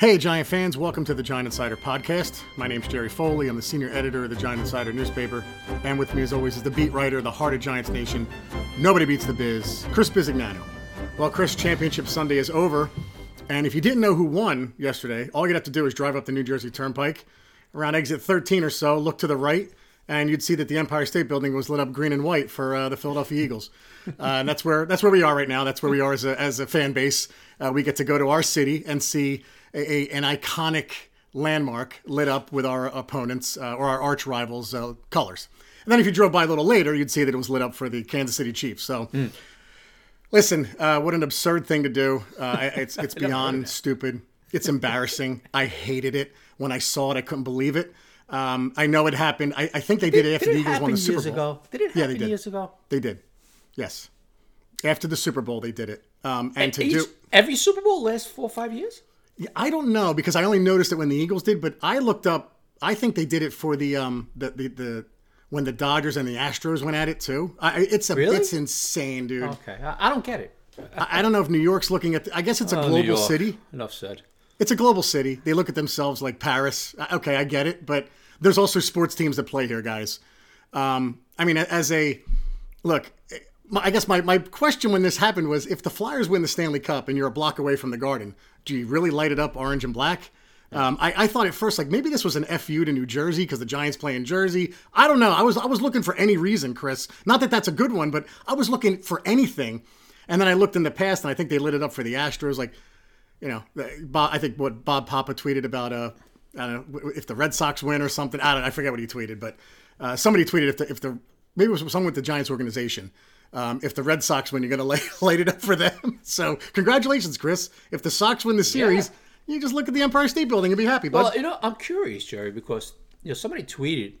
Hey, Giant fans, welcome to the Giant Insider podcast. My name's Jerry Foley. I'm the senior editor of the Giant Insider newspaper. And with me, as always, is the beat writer, the heart of Giants Nation. Nobody beats the biz, Chris Bisignano. Well, Chris, Championship Sunday is over. And if you didn't know who won yesterday, all you'd have to do is drive up the New Jersey Turnpike around exit 13 or so, look to the right, and you'd see that the Empire State Building was lit up green and white for uh, the Philadelphia Eagles. Uh, and that's where that's where we are right now. That's where we are as a, as a fan base. Uh, we get to go to our city and see a, an iconic landmark lit up with our opponents uh, or our arch rivals' uh, colors. And then if you drove by a little later, you'd see that it was lit up for the Kansas City Chiefs. So, Mm. listen, uh, what an absurd thing to do. Uh, it's it's beyond stupid. It's embarrassing. I hated it when I saw it. I couldn't believe it. Um, I know it happened. I, I think they did, it after Did the it Eagles won the Super Bowl. ago? Did it happen Yeah, they did. years ago? They did. Yes. After the Super Bowl, they did it. Um, and to Each- do. every Super Bowl lasts four or five years. Yeah, I don't know because I only noticed it when the Eagles did, but I looked up. I think they did it for the um the the, the when the Dodgers and the Astros went at it too. I, it's a Really? it's insane, dude. Okay, I, I don't get it. I, I don't know if New York's looking at. The, I guess it's a Oh, global city. Enough said. It's a global city. They look at themselves like Paris. Okay, I get it, but there's also sports teams that play here, guys. Um, I mean, as a look, I guess my, my question when this happened was if the Flyers win the Stanley Cup and you're a block away from the Garden, do you really light it up orange and black? Um, I, I thought at first like maybe this was an fu to New Jersey because the Giants play in Jersey. I don't know. I was I was looking for any reason, Chris. Not that that's a good one, but I was looking for anything. And then I looked in the past, and I think they lit it up for the Astros. Like you know, Bob, I think what Bob Papa tweeted about uh, I don't know if the Red Sox win or something. I don't, I forget what he tweeted, but uh, somebody tweeted if the if the maybe it was someone with the Giants organization. Um, if the Red Sox win, you're going to lay, light it up for them. So congratulations, Chris. If the Sox win the series, you just look at the Empire State Building and be happy. But Well, you know, I'm curious, Jerry, because you know somebody tweeted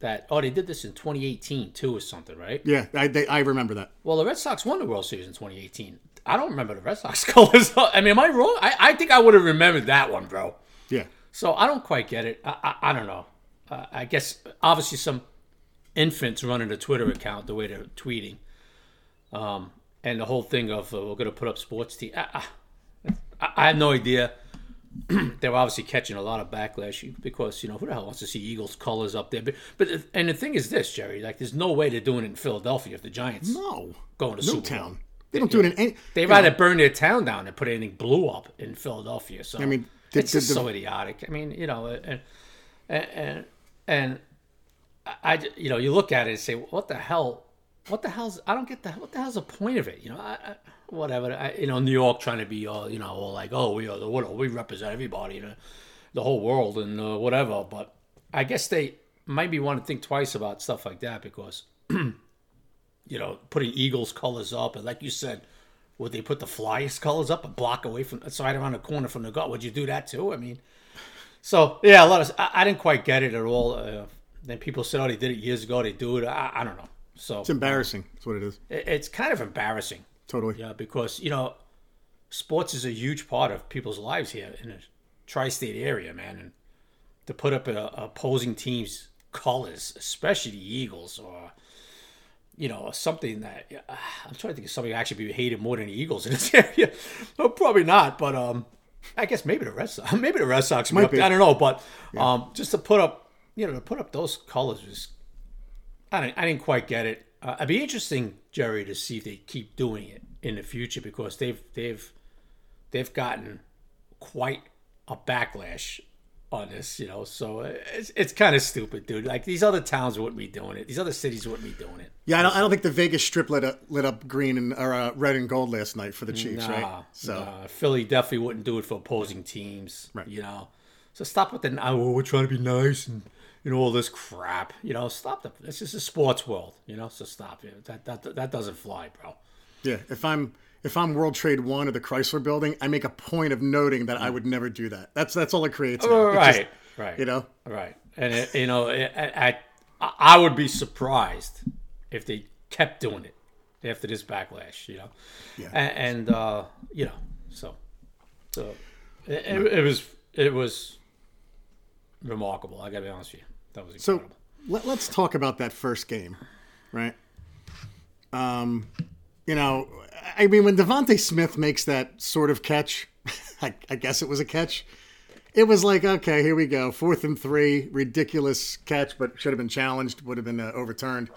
that oh they did this in 2018 too or something, right? yeah, I, they, I remember that. Well, the Red Sox won the World Series in 2018. I don't remember the Red Sox colors. I mean, am I wrong? I, I think I would have remembered that one, bro. Yeah, So I don't quite get it. I, I, I don't know. Uh, I guess obviously some infants running a Twitter account the way they're tweeting, um, and the whole thing of uh, we're going to put up sports team. I, I, I have no idea. They're obviously catching a lot of backlash because you know who the hell wants to see Eagles colors up there? But, but and the thing is this, Jerry, like there's no way they're doing it in Philadelphia if the Giants no, going to no Super town. They don't do it in any. They'd rather burn their town down than put anything blue up in Philadelphia. So I mean, did- it's did just the- so idiotic. I mean, you know, and and and, and I- you know, you look at it and say, what the hell? What the hell's? I don't get the what the hell's the point of it? You know, I, I, whatever. I, you know, New York trying to be all you know, all like, oh, we are the what? We represent everybody, the, the whole world, and uh, whatever. But I guess they maybe want to think twice about stuff like that because you know, putting Eagles colors up, and like you said, would they put the Flyers colors up a block away from, it's right around the corner from the gut? Would you do that too? I mean, so yeah, a lot of I, I didn't quite get it at all. Uh, then people said, oh, they did it years ago. They do it. I don't know. So It's embarrassing. That's what it is. it's kind of embarrassing, Totally. yeah, because you know, sports is a huge part of people's lives here in the tri-state area, man, and to put up a, opposing teams' colors, especially the Eagles, or you know, something that uh, I'm trying to think of something actually be hated more than the Eagles in this area. well, probably not, but um, I guess maybe the Red Sox, maybe the Red Sox Might be. I don't know, but um, just to put up, you know, to put up those colors was, I didn't, I didn't quite get it. Uh, it'd be interesting, Jerry, to see if they keep doing it in the future because they've they've they've gotten quite a backlash on this, you know. So it's it's kind of stupid, dude. Like these other towns wouldn't be doing it. These other cities wouldn't be doing it. Yeah, I don't, I don't think the Vegas Strip lit up, lit up green and or uh, red and gold last night for the Chiefs, Nah, right? So nah. Philly definitely wouldn't do it for opposing teams. right. You know, so stop with the oh, we're trying to be nice and you know all this crap. You know, stop the. This is a sports world. You know, so stop it. That that that doesn't fly, bro. yeah, if I'm if I'm World Trade One or the Chrysler Building, I make a point of noting that I would never do that. That's that's all it creates. now. Right, just- right. you know, Right, and it, you know, it, I, I I would be surprised if they kept doing it after this backlash. You know, Yeah. and, and uh, you know, so so it, it, it was it was remarkable. I gotta be honest with you, that was So incredible. let, let's talk about that first game, right? Um, you know, I mean, when DeVonta Smith makes that sort of catch, I, I guess it was a catch. it was like, okay, here we go. Fourth and three, ridiculous catch, but should have been challenged, would have been uh, overturned.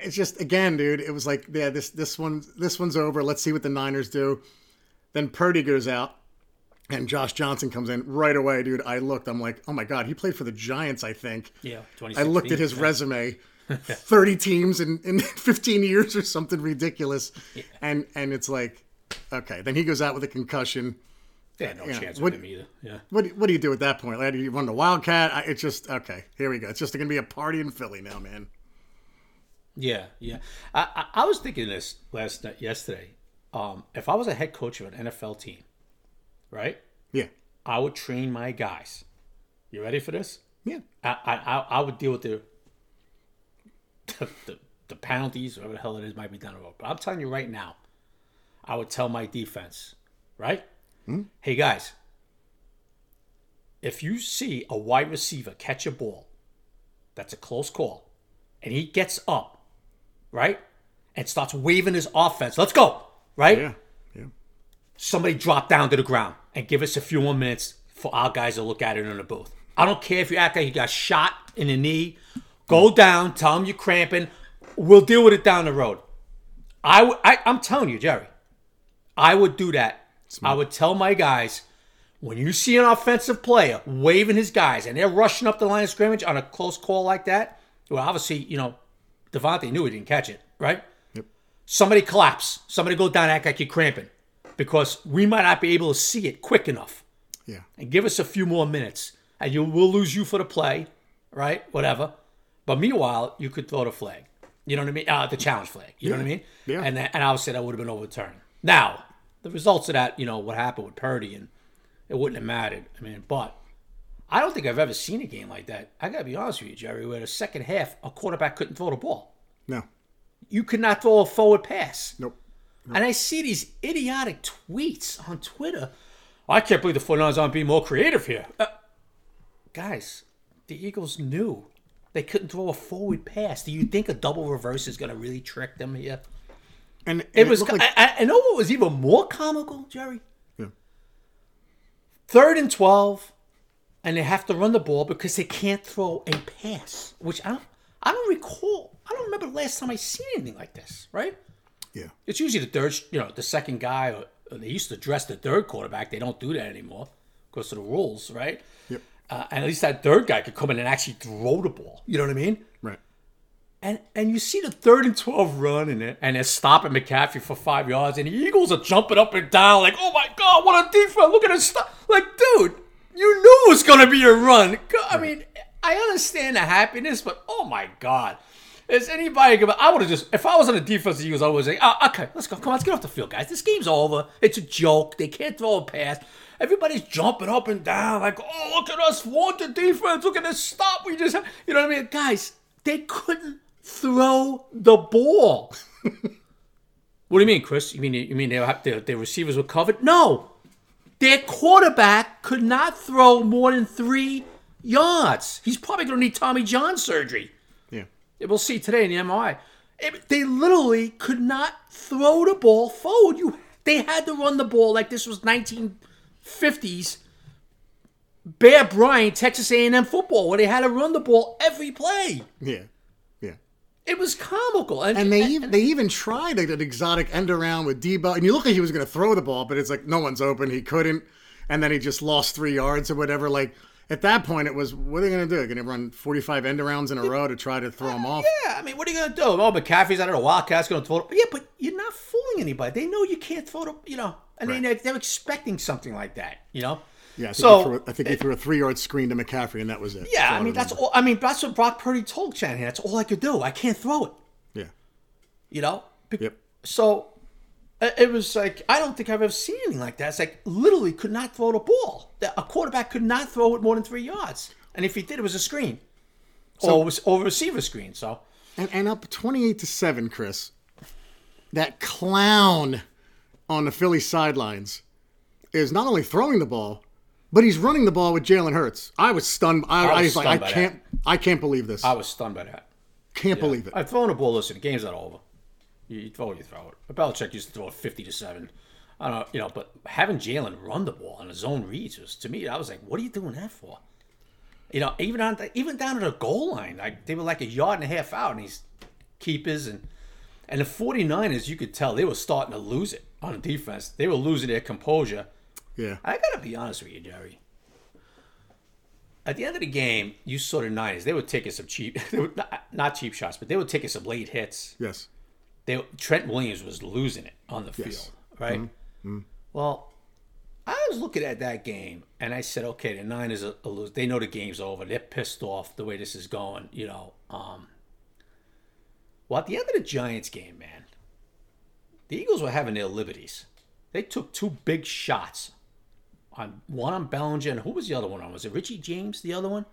It's just again, dude. It was like, yeah, this this one this one's over. Let's see what the Niners do. Then Purdy goes out, and Josh Johnson comes in right away, dude. I looked, I'm like, oh my god, he played for the Giants, I think. Yeah, I looked at his 2016, resume. 30 teams in, in 15 years or something ridiculous. yeah. And and it's like, okay. Then he goes out with a concussion. They had no Yeah, chance what- with him either. Yeah. What, do- what do you do at that point? Like, do you run the Wildcat? I, it's just, okay, here we go. It's just going to be a party in Philly now, man. Yeah, yeah. I, I, I was thinking this last night, yesterday. Um, if I was a head coach of an NFL team, right, Yeah. I would train my guys. You ready for this? Yeah. I, I, I- would deal with the, the, the, the penalties, whatever the hell it is, might be done about. But I'm telling you right now, I would tell my defense, right? Hmm? Hey, guys, if you see a wide receiver catch a ball, that's a close call, and he gets up, right, and starts waving his offense, let's go, right? Yeah. Yeah. somebody drop down to the ground and give us a few more minutes for our guys to look at it in the booth. I don't care if you act like you got shot in the knee. Go down, tell them you're cramping. We'll deal with it down the road. I, w- I I'm telling you, Jerry, I would do that. I would tell my guys when you see an offensive player waving his guys and they're rushing up the line of scrimmage on a close call like that. Well, obviously, you know, DeVonta knew he didn't catch it, right? Yep. Somebody collapse. Somebody go down, act like you're cramping, because we might not be able to see it quick enough. Yeah. And give us a few more minutes, and you we'll lose you for the play, right? Whatever. But meanwhile, you could throw the flag. You know what I mean? Uh, the challenge flag. You know what I mean? Yeah. And that, and obviously that would have been overturned. Now, the results of that, you know, what happened with Purdy, and it wouldn't have mattered. I mean, but I don't think I've ever seen a game like that. I got to be honest with you, Jerry, where the second half, a quarterback couldn't throw the ball. No. You could not throw a forward pass. Nope. And I see these idiotic tweets on Twitter. I can't believe the 49ers aren't being more creative here. Uh, guys, the Eagles knew they couldn't throw a forward pass. Do you think a double reverse is going to really trick them here? And, and It was. looked like- I, I, I know what was even more comical, Jerry. Yeah. Third and twelve, and they have to run the ball because they can't throw a pass. Which I don't. I don't recall. I don't remember the last time I seen anything like this. Right? Yeah. It's usually the third, you know, the second guy. Or, or they used to dress the third quarterback. They don't do that anymore because of the rules, right? Yep. Uh, and at least that third guy could come in and actually throw the ball. You know what I mean? Right. And and you see the third and twelve run and it, and they're stopping McCaffrey for five yards, and the Eagles are jumping up and down like, oh my god, what a defense! Look at us stop! Like, dude, you knew it was gonna be a run. I mean, I understand the happiness, but oh my god. Is anybody gonna? I would have just, if I was on the the Eagles, I would say, oh, okay, let's go. Come on, let's get off the field, guys. This game's over. It's a joke. They can't throw a pass. Everybody's jumping up and down, like, oh, look at us, want the defense. Look at this stop. We just, you know what I mean? Guys, they couldn't throw the ball. what do you mean, Chris? You mean you mean their, their, their receivers were covered? No. Their quarterback could not throw more than three yards. He's probably going to need Tommy John surgery. We'll see today in the MRI. It- they literally could not throw the ball forward. You, they had to run the ball like this was 1950s Bear Bryant, Texas A&M football, where they had to run the ball every play. Yeah. Yeah. It was comical, and, And they even they even tried an exotic end around with Deebo, and you look like he was going to throw the ball, but it's like no one's open. He couldn't, and then he just lost three yards or whatever. Like at that point, it was what are they going to do? They're Going to run forty five end arounds in a row to try to throw them off? Yeah, I mean, what are you gonna do? Oh, McCaffrey's out of the Wildcats going to throw. Yeah, but you're not fooling anybody. They know you can't throw the. You know, and Right. they, they're expecting something like that. You know. Yeah. I think, So- threw, I think he threw a three yard screen to McCaffrey, and that was it. Yeah, I mean that's all. I mean that's what Brock Purdy told Shanahan. That's all I could do. I can't throw it. Yeah. You know. Be- Yep. So Uh, it was like I don't think I've ever seen anything like that. It's like literally could not throw the ball. That A quarterback could not throw it more than three yards, and if he did, it was a screen, or it was a receiver screen. So And, and up 28 to 7, Chris. That clown on the Philly sidelines is not only throwing the ball, but he's running the ball with Jalen Hurts. I was stunned. I, I I was was like, stunned I can't, I can't believe this. I was stunned by that. can't believe it. I've thrown a ball. Listen, the game's not over. You, you throw it, you throw it. But Belichick used to throw it fifty to seven. I don't know, you know, but having Jalen run the ball on his own reads was to me, I was like, what are you doing that for? You know, even on the, even down at the goal line, like they were like a yard and a half out, and he's keepers and and the 49ers, you could tell they were starting to lose it on defense. They were losing their composure. Yeah. I gotta be honest with you, Jerry. At the end of the game, you saw the Niners. They were taking some cheap, they were not, not cheap shots, but they were taking some late hits. Yes. They Trent Williams was losing it on the Yes. field, right? Well, I was looking at that game and I said, okay, the Niners are, a lose. They know the game's over. They're pissed off the way this is going. You know. Um, well, at the end of the Giants game, man, the Eagles were having their liberties. They took two big shots. On one on Bellinger, and who was the other one on? Was it Richie James? The other one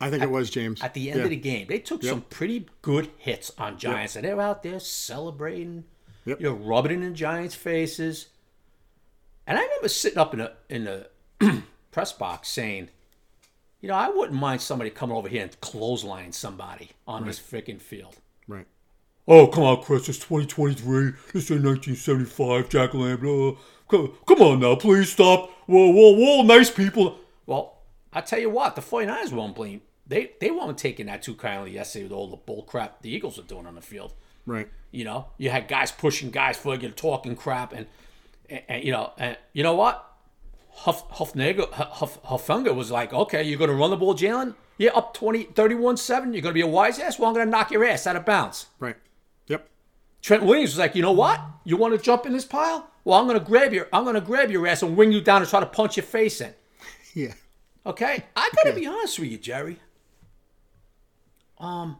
I think it was James. at the end Yeah. of the game, they took some pretty good hits on Giants, and they were out there celebrating, Yep. you know, rubbing it in the Giants' faces. And I remember sitting up in a in the press box saying, you know, I wouldn't mind somebody coming over here and clotheslining somebody on this freaking field. Right. Oh, come on, Chris. It's 2023. This ain't 1975, Jack Lambert. Oh, come, come on now, please stop. Whoa, whoa, whoa, nice people. Well, I tell you what, the 49ers won't blame. They they weren't taking that too kindly yesterday with all the bull crap the Eagles were doing on the field. Right. You know, you had guys pushing guys for you, talking crap, and, and, and, you know, and you know what? Huff, Huff, Hufanga was like, okay, you're going to run the ball, Jalen? Yeah, up 20, 31 7. You're going to be a wise ass? Well, I'm going to knock your ass out of bounds. Right. Yep. Trent Williams was like, you know what? You want to jump in this pile? Well, I'm gonna grab your I'm gonna grab your ass and wing you down and try to punch your face in. Yeah. Okay? I gotta be honest with you, Jerry. Um,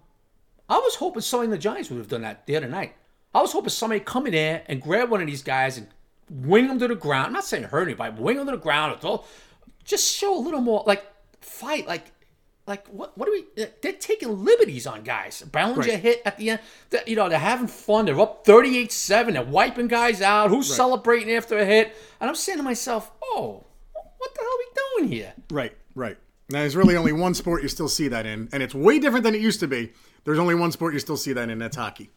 I was hoping somebody in the Giants would have done that the other night. I was hoping somebody come in there and grab one of these guys and wing them to the ground. I'm not saying hurt anybody, but wing them to the ground. Or throw, just show a little more like fight, like like what what do we? They're taking liberties on guys. Bellinger Right. hit at the end. That you know they're having fun. They're up 38-7. They're wiping guys out. Who's celebrating after a hit? And I'm saying to myself, oh, what the hell are we doing here? Right. Right. Now, there's really only one sport you still see that in, and it's way different than it used to be. There's only one sport you still see that in, that's hockey.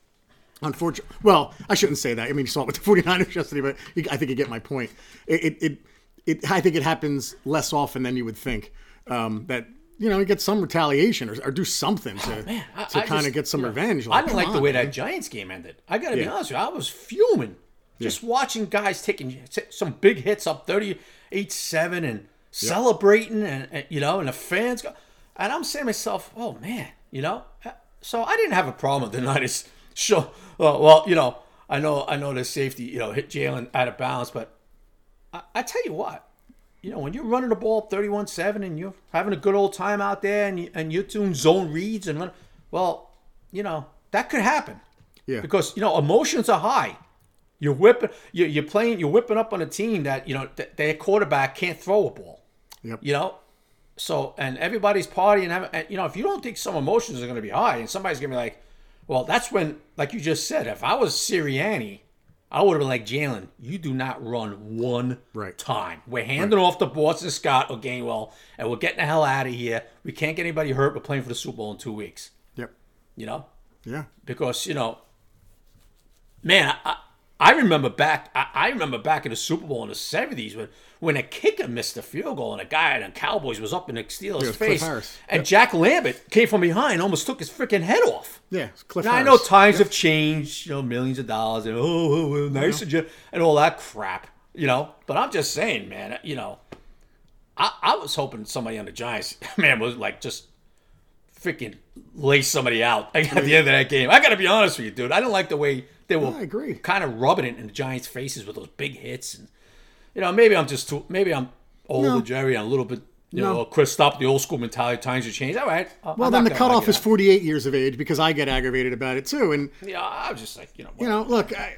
Unfortunately, well, I shouldn't say that. I mean, you saw it with the 49ers yesterday, but you, I think you get my point. It, it, it, it, I think it happens less often than you would think. Um, that you know, you get some retaliation or, or do something to, Oh, Man, I, to kind of get some you know, revenge. I didn't like the way man. that Giants game ended. I got to be honest with you. I was fuming just watching guys taking some big hits up 38-7 and celebrating and, and, you know, and the fans go. And I'm saying to myself, oh, man, you know. Uh, so I didn't have a problem with the Niners. Sure. Well, well, you know, I know I know the safety, you know, hit Jalen out of bounds, but I, I tell you what, you know, when you're running the ball 31-7 and you're having a good old time out there and, you, and you're doing zone reads and run, well, you know, that could happen. Yeah. Because, you know, emotions are high. You're whipping, you're, you're playing, you're whipping up on a team that, you know, th- their quarterback can't throw a ball. Yep. You know? So, and everybody's partying. And, you know, if you don't think some emotions are going to be high and somebody's going to be like, well, that's when, like you just said, if I was Sirianni, I would have been like, Jalen, you do not run one Right. time. We're handing off to Boston Scott or Gainwell, and we're getting the hell out of here. We can't get anybody hurt. We're playing for the Super Bowl in two weeks. Yep. You know? Yeah. because you know, man, I, I remember back. I, I remember back in the Super Bowl in the seventies when when a kicker missed a field goal and a guy in the Cowboys was up in the Steelers' Yeah, face, Harris. and Jack Lambert came from behind, almost took his freaking head off. Yeah. it's Cliff Now I know times have changed, you know, millions of dollars, and oh, oh, oh nice of you, and all that crap, you know. But I'm just saying, man, you know, I, I was hoping somebody on the Giants, man, was like just freaking lace somebody out at the end of that game. I got to be honest with you, dude. I don't like the way they were I agree. kind of rubbing it in the Giants' faces with those big hits, and you know, maybe I'm just too, maybe I'm older, No. Jerry, and a little bit. You No. know, Chris, stop the old school mentality. Times have changed. All right. I- Well, then the cutoff is 48 years of age because I get aggravated about it too. And. Yeah, I was just like, you know, You know, look, I,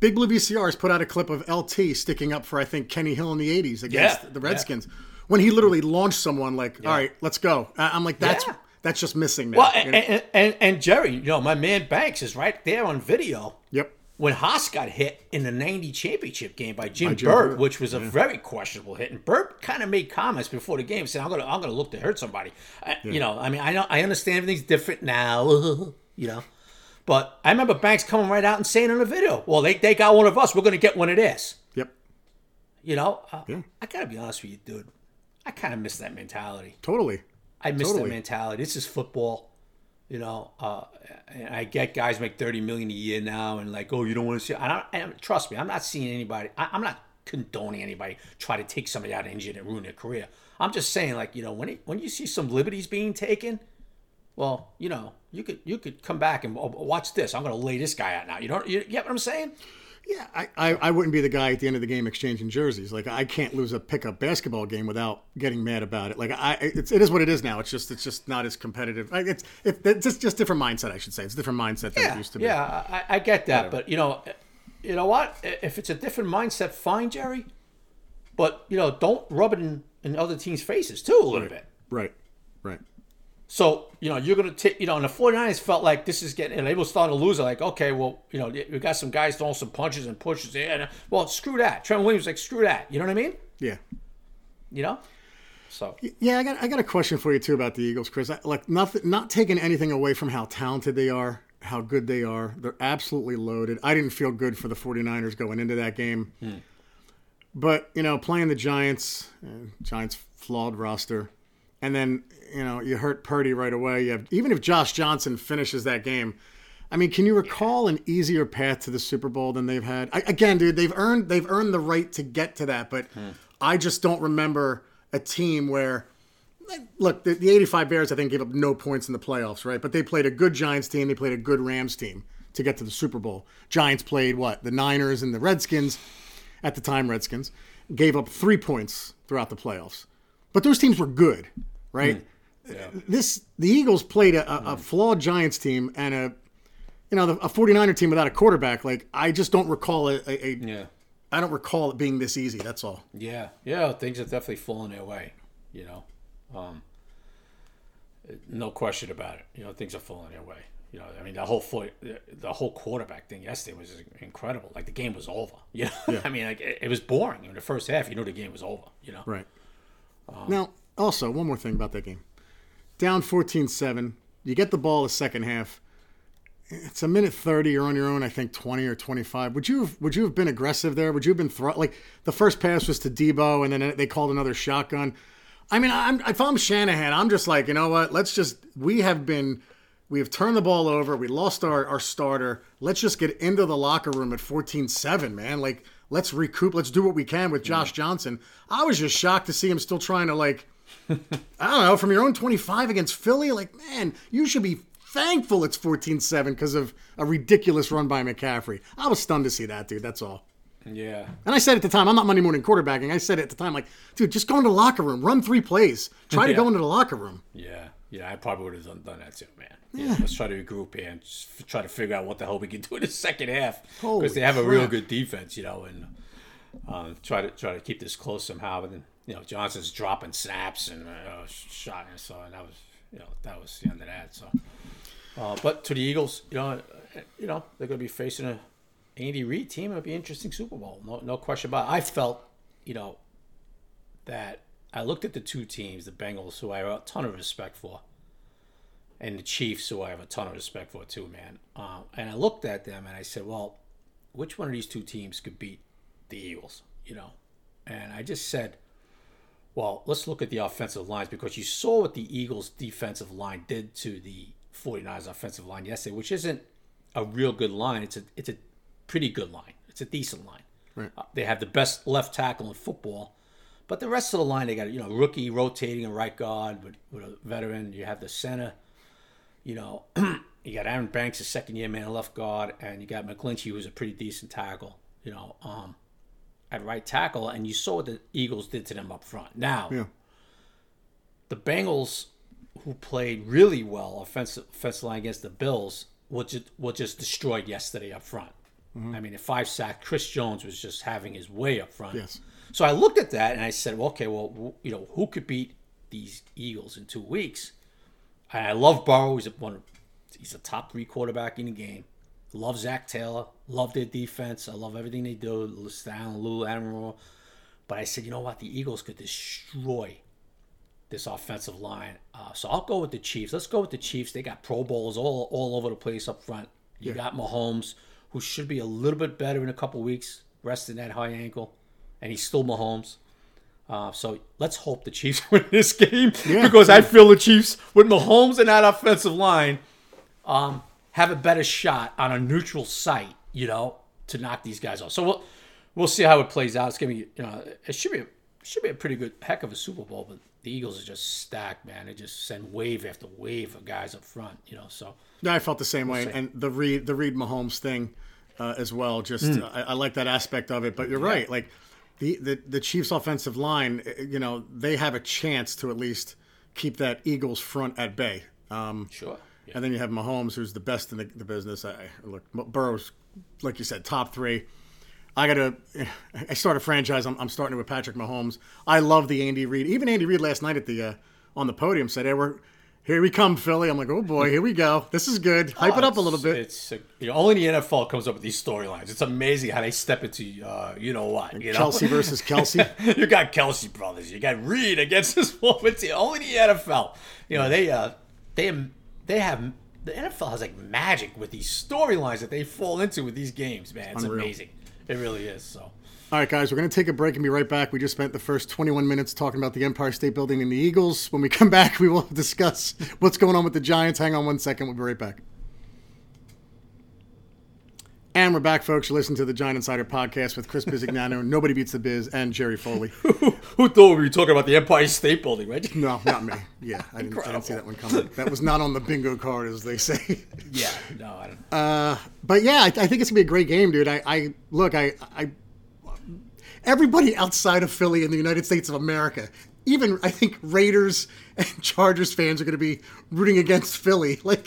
Big Blue VCR has put out a clip of LT sticking up for I think Kenny Hill in the '80s against Yeah, the Redskins when he literally launched someone like, "All right, let's go." I'm like, that's Yeah. That's just missing now. Well, you and, know? and, and, and Jerry, you know, my man Banks is right there on video yep. when Hoss got hit in the 90 championship game by Jim, By Jim which was a very questionable hit. And Burt kind of made comments before the game saying, I'm going to I'm gonna look to hurt somebody. I, You know, I mean, I know I understand everything's different now, you know. But I remember Banks coming right out and saying in the video, well, they, they got one of us. We're going to get one of theirs. Yep. You know, uh, Yeah. I gotta be honest with you, dude. I kind of miss that mentality. Totally. I miss Totally. that mentality. This is football. You know, uh, and I get guys make thirty million a year now, and like, oh, you don't want to see. I don't. And trust me, I'm not seeing anybody. I, I'm not condoning anybody try to take somebody out of injured and ruin their career. I'm just saying, like, you know, when it, when you see some liberties being taken, well, you know, you could you could come back and oh, watch this. I'm going to lay this guy out now. You don't. You, you get what I'm saying? Yeah, I, I, I wouldn't be the guy at the end of the game exchanging jerseys. Like I can't lose a pickup basketball game without getting mad about it. Like I, it's, it is what it is now. It's just it's just not as competitive. Like, It's it, it's just just different mindset. I should say it's a different mindset than it Yeah, used to be. yeah, I, I get that, but you know, you know what? If it's a different mindset, fine, Jerry. But you know, don't rub it in, in other teams' faces too a little bit. Right. Right. So, you know, you're going to take, you know, and the 49ers felt like this is getting, and they were starting to lose. Like, okay, well, you know, we got some guys throwing some punches and pushes. And, well, screw that. Trent Williams, like, screw that. You know what I mean? Yeah. You know? So, Yeah, I got I got a question for you too about the Eagles, Chris. I, like nothing, not taking anything away from how talented they are, how good they are. They're absolutely loaded. I didn't feel good for the 49ers going into that game. But, you know, playing the Giants, uh, Giants flawed roster, and then, you know, you hurt Purdy right away. You have, even if Josh Johnson finishes that game, I mean, can you recall an easier path to the Super Bowl than they've had? I, again, dude, they've earned they've earned the right to get to that, but hmm. I just don't remember a team where look, the, the 85 Bears, I think, gave up no points in the playoffs, right? But they played a good Giants team. They played a good Rams team to get to the Super Bowl. Giants played what? The Niners and the Redskins, at the time, Redskins, gave up three points throughout the playoffs. But those teams were good, right? Hmm. This The Eagles played a, a, a flawed Giants team and a, you know, a 49er team without a quarterback. Like, I just don't recall a, a, yeah. I don't recall it being this easy. That's all. Yeah. Yeah. Things have definitely fallen their way, you know? Um, no question about it. You know, things are falling their way. You know, I mean, the whole foot, the whole quarterback thing yesterday was incredible. Like the game was over. You know, I mean, like it, it was boring in the first half. You knew the game was over. You know, Right. now, also, one more thing about that game. Down 14 7. You get the ball the second half. It's a minute 30. You're on your own, I think 20 or 25. Would you have, would you have been aggressive there? Would you have been thro- like the first pass was to Deebo and then they called another shotgun? I mean, I'm, if I'm Shanahan, I'm just like, you know what? Let's just, we have been, we have turned the ball over. We lost our, our starter. Let's just get into the locker room at 14 7, man. Like, let's recoup. Let's do what we can with Josh Johnson. I was just shocked to see him still trying to, like, I don't know, from your own 25 against Philly. Like, man, you should be thankful it's 14 7 because of a ridiculous run by McCaffrey. I was stunned to see that, dude. That's all. yeah, And I said at the time, I'm not Monday morning quarterbacking. I said at the time, like, dude, just go into the locker room, run three plays, try to go into the locker room. yeah, yeah. I probably would have done, done that too, man. Yeah. Let's try to regroup here and f- try to figure out what the hell we can do in the second half because they have a real good defense, you know, and um, try to try to keep this close somehow. But then, you know, Johnson's dropping snaps and uh, shot, and so and that was, you know, that was the end of that. So, uh, but to the Eagles, you know, you know, they're going to be facing a Andy Reid team. It'll be an interesting Super Bowl, no, no question about. it. I felt, you know, that I looked at the two teams, the Bengals, who I have a ton of respect for, and the Chiefs, who I have a ton of respect for too, man. Uh, and I looked at them and I said, well, which one of these two teams could beat the Eagles? You know, and I just said, well, let's look at the offensive lines because you saw what the Eagles' defensive line did to the 49ers' offensive line yesterday, which isn't a real good line. It's a it's a pretty good line. It's a decent line. Right. Uh, they have the best left tackle in football, but the rest of the line they got you know rookie rotating a right guard with, with a veteran. You have the center. You know, you got Aaron Banks, a second year man left guard, and you got McGlinchey, who's a pretty decent tackle. You know, um, at right tackle, and you saw what the Eagles did to them up front. Now, Yeah. the Bengals, who played really well offensive offensive line against the Bills, were just, were just destroyed yesterday up front. Mm-hmm. I mean, a five sack, Chris Jones was just having his way up front. Yes. So I looked at that and I said, well, okay, well, you know, who could beat these Eagles in two weeks? And I love Burrow. He's a, one, he's a top three quarterback in the game. Love Zac Taylor. Love their defense. I love everything they do. Stan, Lou, Admiral. But I said, you know what? The Eagles could destroy this offensive line. Uh, so I'll go with the Chiefs. Let's go with the Chiefs. They got Pro Bowls all, all over the place up front. You got Mahomes, who should be a little bit better in a couple weeks, resting that high ankle. and he's still Mahomes. Uh, so let's hope the Chiefs win this game Yeah. because I feel the Chiefs with Mahomes and that offensive line um, have a better shot on a neutral site, you know, to knock these guys off. So we'll we'll see how it plays out. It's gonna be, you know, it should be it should be a pretty good heck of a Super Bowl. But the Eagles are just stacked, man. They just send wave after wave of guys up front, you know. So Yeah, I felt the same way, and the Reid the Reid Mahomes thing uh, as well. Just I, I like that aspect of it. But you're right, like the, the the Chiefs' offensive line, uh, you know, they have a chance to at least keep that Eagles front at bay. Um, sure, yeah. and then you have Mahomes, who's the best in the, the business. I, I- look, Burrow's, like you said, top three. I gotta. I start a franchise. I'm, I'm starting with Patrick Mahomes. I love the Andy Reid. Even Andy Reid last night at the uh, on the podium said, "Hey, we're here. We come, Philly." I'm like, "Oh boy, here we go. This is good. Hype it up a little bit." It's you know, only the NFL comes up with these storylines. It's amazing how they step into uh, you know what you know. Kelce versus Kelce. you got Kelce brothers. You got Reid against this woman team. Only the NFL. You know they uh they they have the NFL has like magic with these storylines that they fall into with these games. Man, it's Unreal. amazing. It really is. So All right, guys, we're going to take a break and be right back. We just spent the first 21 minutes talking about the Empire State Building and the Eagles. When we come back, we will discuss what's going on with the Giants. Hang on one second. We'll be right back. And we're back, folks. You're listening to the Giant Insider podcast with Chris Bisignano, Nobody Beats the Biz, and Jerry Foley. who thought we were talking about the Empire State Building, right? No, not me. Yeah, I didn't, I didn't see that one coming. That was not on the bingo card, as they say. yeah. No, I don't. Uh, but yeah, I, I think it's gonna be a great game, dude. I, I look, I, I, everybody outside of Philly in the United States of America, even I think Raiders and Chargers fans are gonna be rooting against Philly. Like,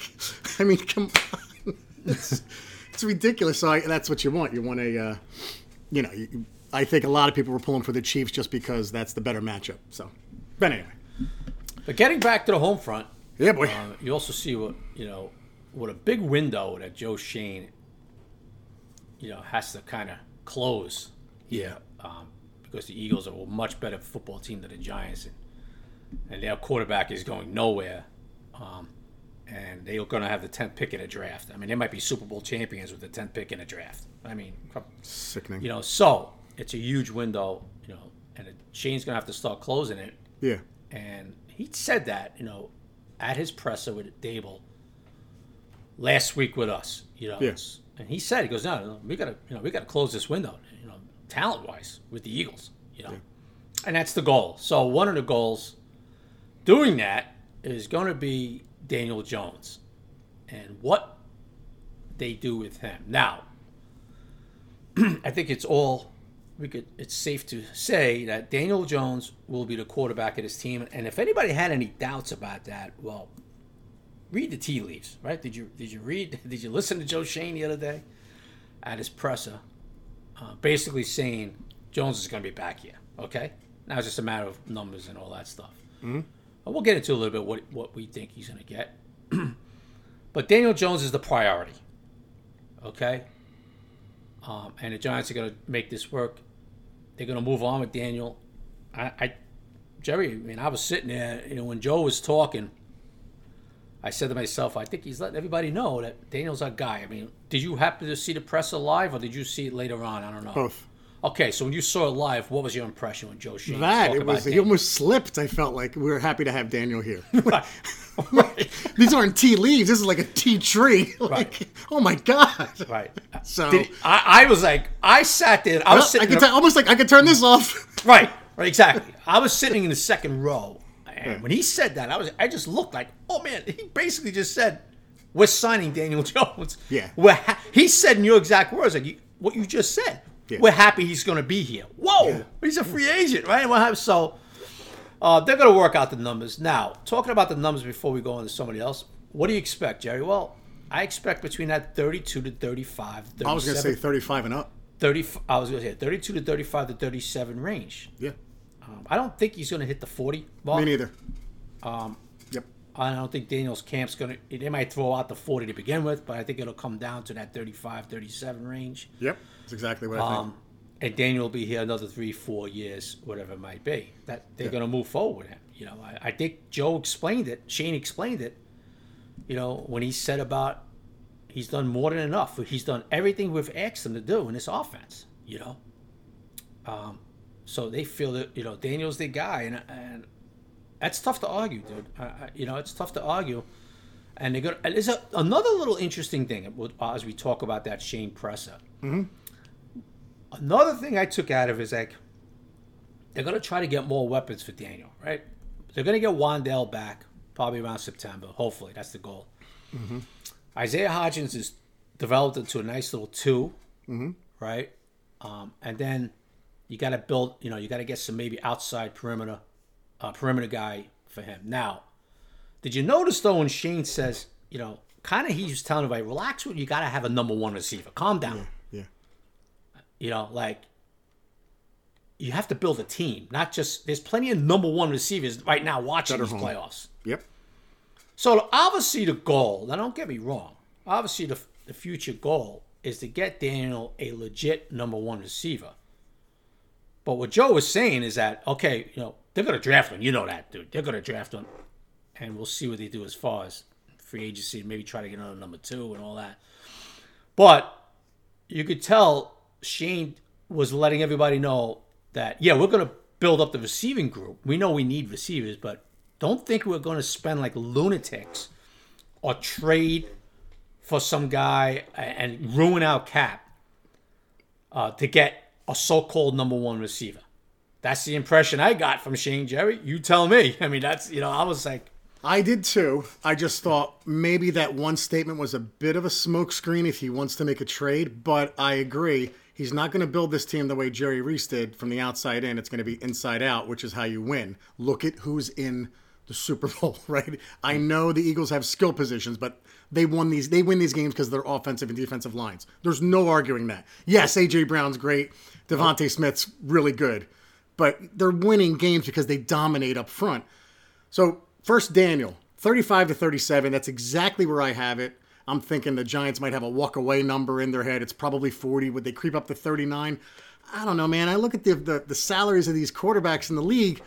I mean, come on, it's, ridiculous. So I, that's what you want. You want a, uh, you know, you, I think a lot of people were pulling for the Chiefs just because that's the better matchup. So, but anyway, But getting back to the home front, yeah, boy. Uh, you also see what you know, what a big window that Joe Schoen, you know, has to kind of close. Yeah. um, because the Eagles are a much better football team than the Giants, and, and their quarterback is going nowhere. Um, and they're going to have the 10th pick in a draft. I mean, they might be Super Bowl champions with the 10th pick in a draft. I mean, Sickening. you know, so it's a huge window, you know, and Schoen's going to have to start closing it. yeah. And he said that, you know, at his presser with Daboll last week with us, you know. Yeah. And he said, he goes, no, no, we got to, you know, we got to close this window, you know, talent wise with the Eagles, you know. yeah. And that's the goal. So one of the goals doing that is going to be Daniel Jones and what they do with him. Now, I think it's all we could it's safe to say that Daniel Jones will be the quarterback of this team and if anybody had any doubts about that, well, read the tea leaves, right? Did you did you read did you listen to Joe Schoen the other day at his presser uh, basically saying Jones is going to be back here, okay? Now it's just a matter of numbers and all that stuff. Mm-hmm. We'll get into a little bit what what we think he's going to get. but Daniel Jones is the priority. Okay? Um, and the Giants are going to make this work. They're going to move on with Daniel. I, I, Jerry, I mean, I was sitting there, you know, when Joe was talking, I said to myself, I think he's letting everybody know that Daniel's our guy. I mean, did you happen to see the press live or did you see it later on? I don't know. Both. Okay, so when you saw it live, what was your impression when Joe Schoen That it was. He almost slipped. I felt like we were happy to have Daniel here. right. right. These aren't tea leaves. This is like a tea tree. like, Right. oh my god. Right. So Did I, I was like, I sat there. I was Well, I sitting could there- t- almost like I could turn this off. Right, right, exactly. I was sitting in the second row, and when he said that, I was, I just looked like, oh man, he basically just said, "We're signing Daniel Jones." Yeah. we're ha-. he said in your exact words, like you, what you just said. Yeah. We're happy he's going to be here. Whoa, he's a free agent, right? We'll so. Uh, they're going to work out the numbers now. Talking about the numbers before we go on to somebody else, what do you expect, Jerry? Well, I expect between that 32 to 35. I was going to say 35 and up. 30. I was going to say 32 to 35 to 37 range. Yeah. Um, I don't think he's going to hit the 40 mark. Me neither. Um, Yep. I don't think Daniel's camp's going to. They might throw out the 40 to begin with, but I think it'll come down to that 35, 37 range. Yep. That's exactly what I think. Um, and Daniel will be here another three, four years, whatever it might be. That they're Yeah. going to move forward with him. You know, I, I think Joe explained it. Schoen explained it. You know, when he said about he's done more than enough. He's done everything we've asked him to do in this offense. You know, um, so they feel that you know Daniel's the guy, and and that's tough to argue, dude. I, you know, it's tough to argue. And they're gonna. And there's a, another little interesting thing as we talk about that Schoen presser. Mm-hmm. Another thing I took out of is like they're gonna try to get more weapons for Daniel, right? They're gonna get Wan'Dale back probably around September. Hopefully, that's the goal. Mm-hmm. Isaiah Hodgins is developed into a nice little 2 mm-hmm. right? Um, and then you got to build. You know, you got to get some maybe outside perimeter, uh, perimeter guy for him. Now, did you notice though when Schoen says, you know, kind of he's telling everybody, relax. You got to have a number one receiver. Calm down. Yeah. You know, like you have to build a team, not just. There's plenty of number one receivers right now watching these home. playoffs. Yep. So obviously the goal. Now don't get me wrong. Obviously the the future goal is to get Daniel a legit number one receiver. But what Joe was saying is that okay, you know they're gonna draft him. You know that, dude. They're gonna draft him, and we'll see what they do as far as free agency. Maybe try to get another number two and all that. But you could tell Schoen was letting everybody know that yeah, we're gonna build up the receiving group. We know we need receivers, but don't think we're going to spend like lunatics or trade for some guy and ruin our cap uh, to get a so-called number one receiver. That's the impression I got from Schoen Jerry. You tell me. I mean, that's you know, I was like, I did too. I just thought maybe that one statement was a bit of a smokescreen if he wants to make a trade, but I agree. He's not going to build this team the way Jerry Reese did from the outside in. It's going to be inside out, which is how you win. Look at who's in the Super Bowl, right? I mm. know the Eagles have skill positions, but they won these. They win these games because they're offensive and defensive lines. There's no arguing that. Yes, AJ Brown's great. DeVonta Smith's really good, but they're winning games because they dominate up front. So first, Daniel, 35 to 37. That's exactly where I have it. I'm thinking the Giants might have a walk away number in their head. It's probably 40. Would they creep up to 39? I don't know, man. I look at the, the, the salaries of these quarterbacks in the league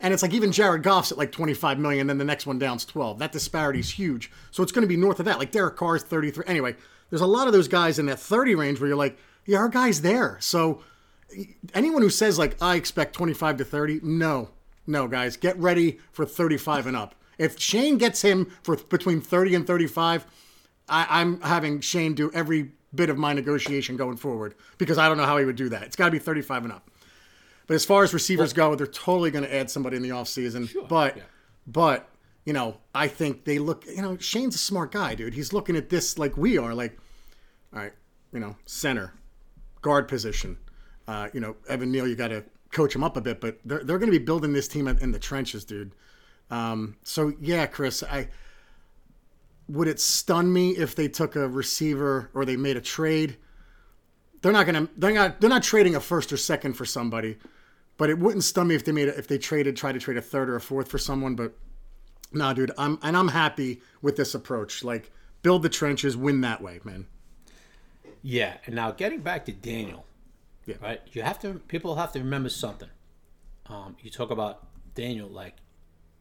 and it's like even Jared Goff's at like 25 million, then the next one down's 12. That disparity is huge. So it's going to be north of that. Like Derek Carr's 33. Anyway, there's a lot of those guys in that 30 range where you're like, yeah, our guy's there. So anyone who says like I expect 25 to 30, no, no, guys, get ready for 35 and up. If Schoen gets him for between 30 and 35, I, I'm having Schoen do every bit of my negotiation going forward because I don't know how he would do that. It's got to be 35 and up. But as far as receivers well, go, they're totally going to add somebody in the offseason. Sure, but, yeah. but, you know, I think they look, you know, Schoen's a smart guy, dude. He's looking at this like we are, like, all right, you know, center, guard position. Uh, you know, Evan Neal, you got to coach him up a bit, but they're, they're going to be building this team in the trenches, dude. Um, so, yeah, Chris, I would it stun me if they took a receiver or they made a trade? They're not gonna. They're not. They're not trading a first or second for somebody. But it wouldn't stun me if they made it if they traded try to trade a third or a fourth for someone. But nah, dude, I'm and I'm happy with this approach. Like build the trenches, win that way, man. Yeah, and now getting back to Daniel, yeah. right? You have to people have to remember something. Um, you talk about Daniel, like,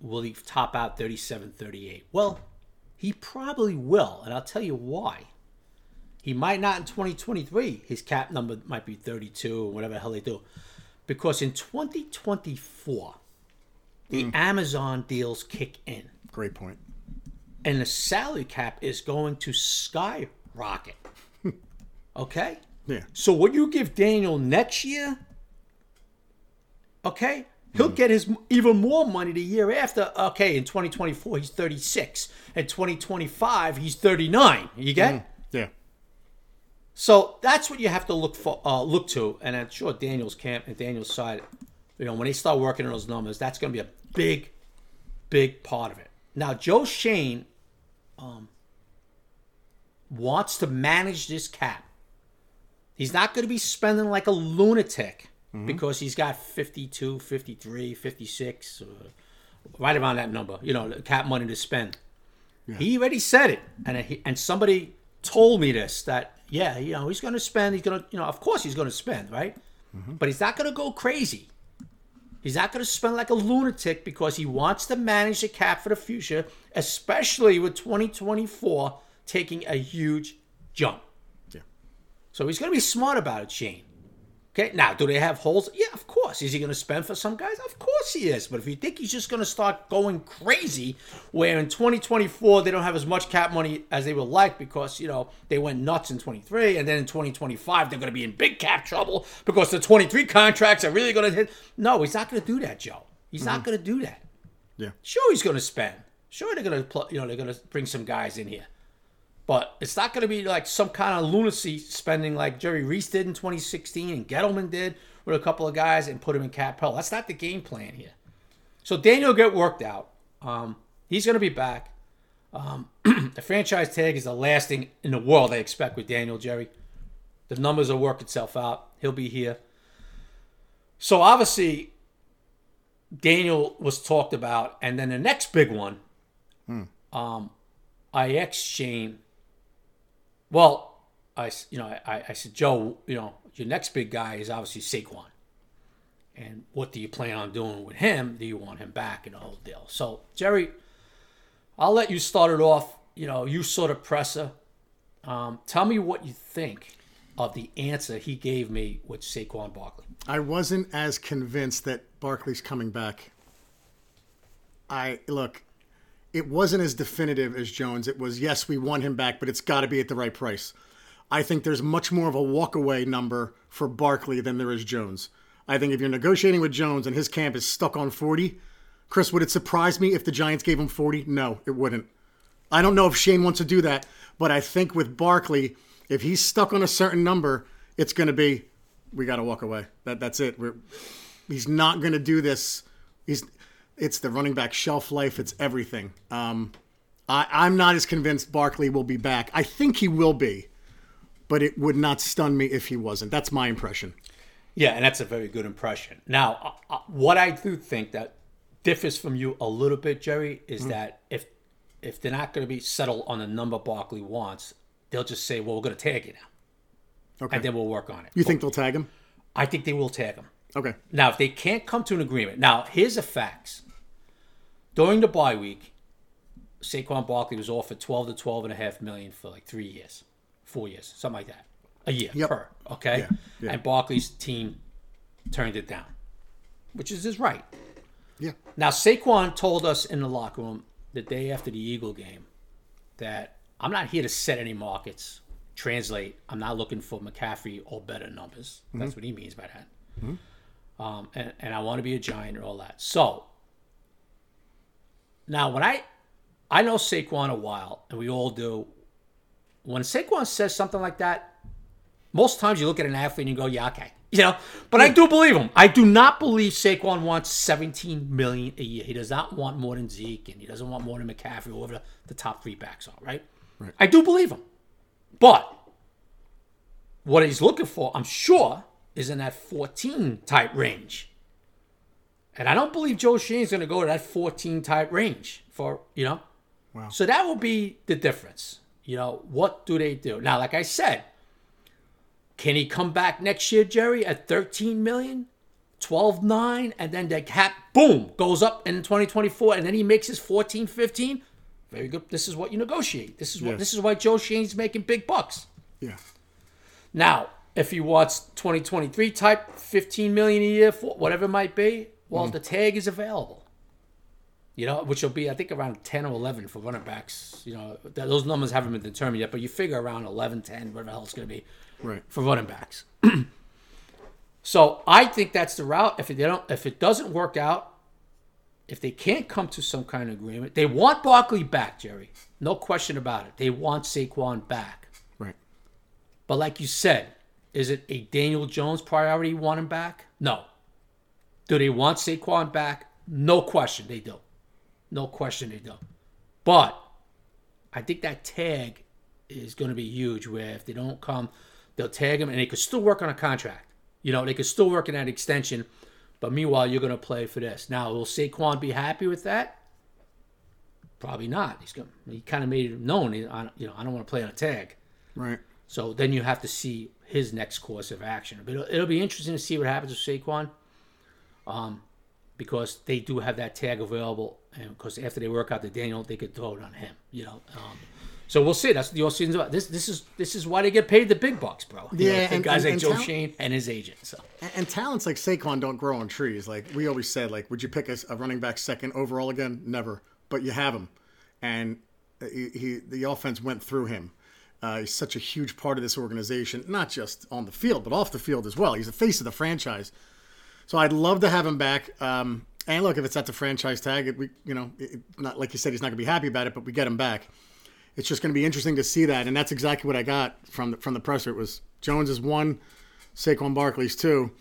will he top out 37 38? Well, he probably will, and I'll tell you why. He might not in 2023. His cap number might be 32 or whatever the hell they do because in 2024, the mm. Amazon deals kick in. Great point. And the salary cap is going to skyrocket. okay? Yeah. So what you give Daniel next year, okay, he'll get his even more money the year after. Okay, in 2024 he's 36. In 2025 he's 39. You get? Mm. Yeah. So that's what you have to look for, uh, look to, and I'm sure Daniel's camp and Daniel's side, you know, when they start working on those numbers, that's going to be a big, big part of it. Now, Joe Schoen um, wants to manage this cap. He's not going to be spending like a lunatic mm-hmm. because he's got 52, 53, 56, uh, right around that number, you know, cap money to spend. Yeah. He already said it, and he, and somebody told me this that yeah, you know, he's going to spend. He's going to, you know, of course he's going to spend, right? Mm-hmm. But he's not going to go crazy. He's not going to spend like a lunatic because he wants to manage the cap for the future, especially with 2024 taking a huge jump. Yeah. So he's going to be smart about it, Schoen. Okay, now do they have holes? Yeah, of course. Is he going to spend for some guys? Of course he is. But if you think he's just going to start going crazy, where in 2024 they don't have as much cap money as they would like because you know they went nuts in 23, and then in 2025 they're going to be in big cap trouble because the 23 contracts are really going to hit. No, he's not going to do that, Joe. He's not mm-hmm. going to do that. Yeah. Sure, he's going to spend. Sure, they're going to pl- you know they're going to bring some guys in here. But it's not going to be like some kind of lunacy spending like Jerry Reese did in 2016 and Gettleman did with a couple of guys and put him in cap hell. That's not the game plan here. So Daniel get worked out. Um, he's going to be back. Um, the franchise tag is the last thing in the world I expect with Daniel Jerry. The numbers will work itself out. He'll be here. So obviously, Daniel was talked about, and then the next big one, um, I ex Schoen well, I, you know, I, I said, Joe, you know, your next big guy is obviously Saquon. And what do you plan on doing with him? Do you want him back and the whole deal? So, Jerry, I'll let you start it off. You know, you sort of presser. Um, tell me what you think of the answer he gave me with Saquon Barkley. I wasn't as convinced that Barkley's coming back. I look, it wasn't as definitive as Jones. It was yes, we want him back, but it's got to be at the right price. I think there's much more of a walkaway number for Barkley than there is Jones. I think if you're negotiating with Jones and his camp is stuck on 40, Chris, would it surprise me if the Giants gave him 40? No, it wouldn't. I don't know if Schoen wants to do that, but I think with Barkley, if he's stuck on a certain number, it's going to be we got to walk away. That that's it. We're, he's not going to do this. He's it's the running back shelf life. It's everything. Um, I, I'm not as convinced Barkley will be back. I think he will be, but it would not stun me if he wasn't. That's my impression. Yeah, and that's a very good impression. Now, uh, uh, what I do think that differs from you a little bit, Jerry, is Mm-hmm. that if if they're not going to be settled on the number Barkley wants, they'll just say, "Well, we're going to tag you now," Okay. and then we'll work on it. You think they'll tag him? I think they will tag him. Okay. Now, if they can't come to an agreement, now here's the facts. During the bye week, Saquon Barkley was offered 12 to 12 and a half million for like three years, four years, something like that, a year Yep. per. Okay, Yeah, yeah. and Barkley's team turned it down, which is his right. Yeah. Now Saquon told us in the locker room the day after the Eagle game that I'm not here to set any markets. Translate, I'm not looking for McCaffrey or better numbers. That's what he means by that. Um, and, and I want to be a giant and all that. So now when I I know Saquon a while, and we all do. When Saquon says something like that, most times you look at an athlete and you go, "Yeah, okay," you know. But I hmm. do believe him. I do not believe Saquon wants 17 million a year. He does not want more than Zeke, and he doesn't want more than McCaffrey, whoever the, the top three backs are. Right? Right. I do believe him, but what he's looking for, I'm sure, is in that 14 type range. And I don't believe Joe Schoen's going to go to that 14 type range for, you know. Wow. So that will be the difference. You know, what do they do? Now, like I said, can he come back next year, Jerry, at 13 million, 12 9, and then the cap, boom, goes up in 2024, and then he makes his 14 15? Very good. This is what you negotiate. This is what Yes. this is why Joe Schoen's making big bucks. Yeah. Now, if he wants 2023 type 15 million a year for whatever it might be, well, hmm. the tag is available. You know, which will be I think around 10 or 11 for running backs. You know, th- those numbers haven't been determined yet, but you figure around 11, 10, whatever the hell it's going to be Right. for running backs. so I think that's the route. If it, they don't, if it doesn't work out, if they can't come to some kind of agreement, they want Barkley back, Jerry. No question about it. They want Saquon back. Right. But like you said, is it a Daniel Jones priority? Want him back? No. Do they want Saquon back? No question, they do. No question, they do. But I think that tag is going to be huge. Where if they don't come, they'll tag him, and they could still work on a contract. You know, they could still work on that extension. But meanwhile, you're going to play for this. Now, will Saquon be happy with that? Probably not. He's going. He kind of made it known. he- I- You know, I don't want to play on a tag. Right. So then you have to see his next course of action. But it'll, it'll be interesting to see what happens with Saquon, um, because they do have that tag available, and because after they work out the Daniel, they could throw it on him. You know, um, So we'll see. That's what the all season's about. This this is this is why they get paid the big bucks, bro. You Yeah, know, and- guys and- like and Joe Schoen and his agent. So And, and talents like Saquon don't grow on trees. Like we always said, like would you pick a, a running back second overall again? Never. But you have him, and he, he the offense went through him. Uh, he's such a huge part of this organization, not just on the field, but off the field as well. He's the face of the franchise. So I'd love to have him back. Um, and look, if it's at the franchise tag, it, we you know, it, not like you said, he's not going to be happy about it, but we get him back. It's just going to be interesting to see that, and that's exactly what I got from the, from the presser. It was Jones is one, Saquon Barkley's two,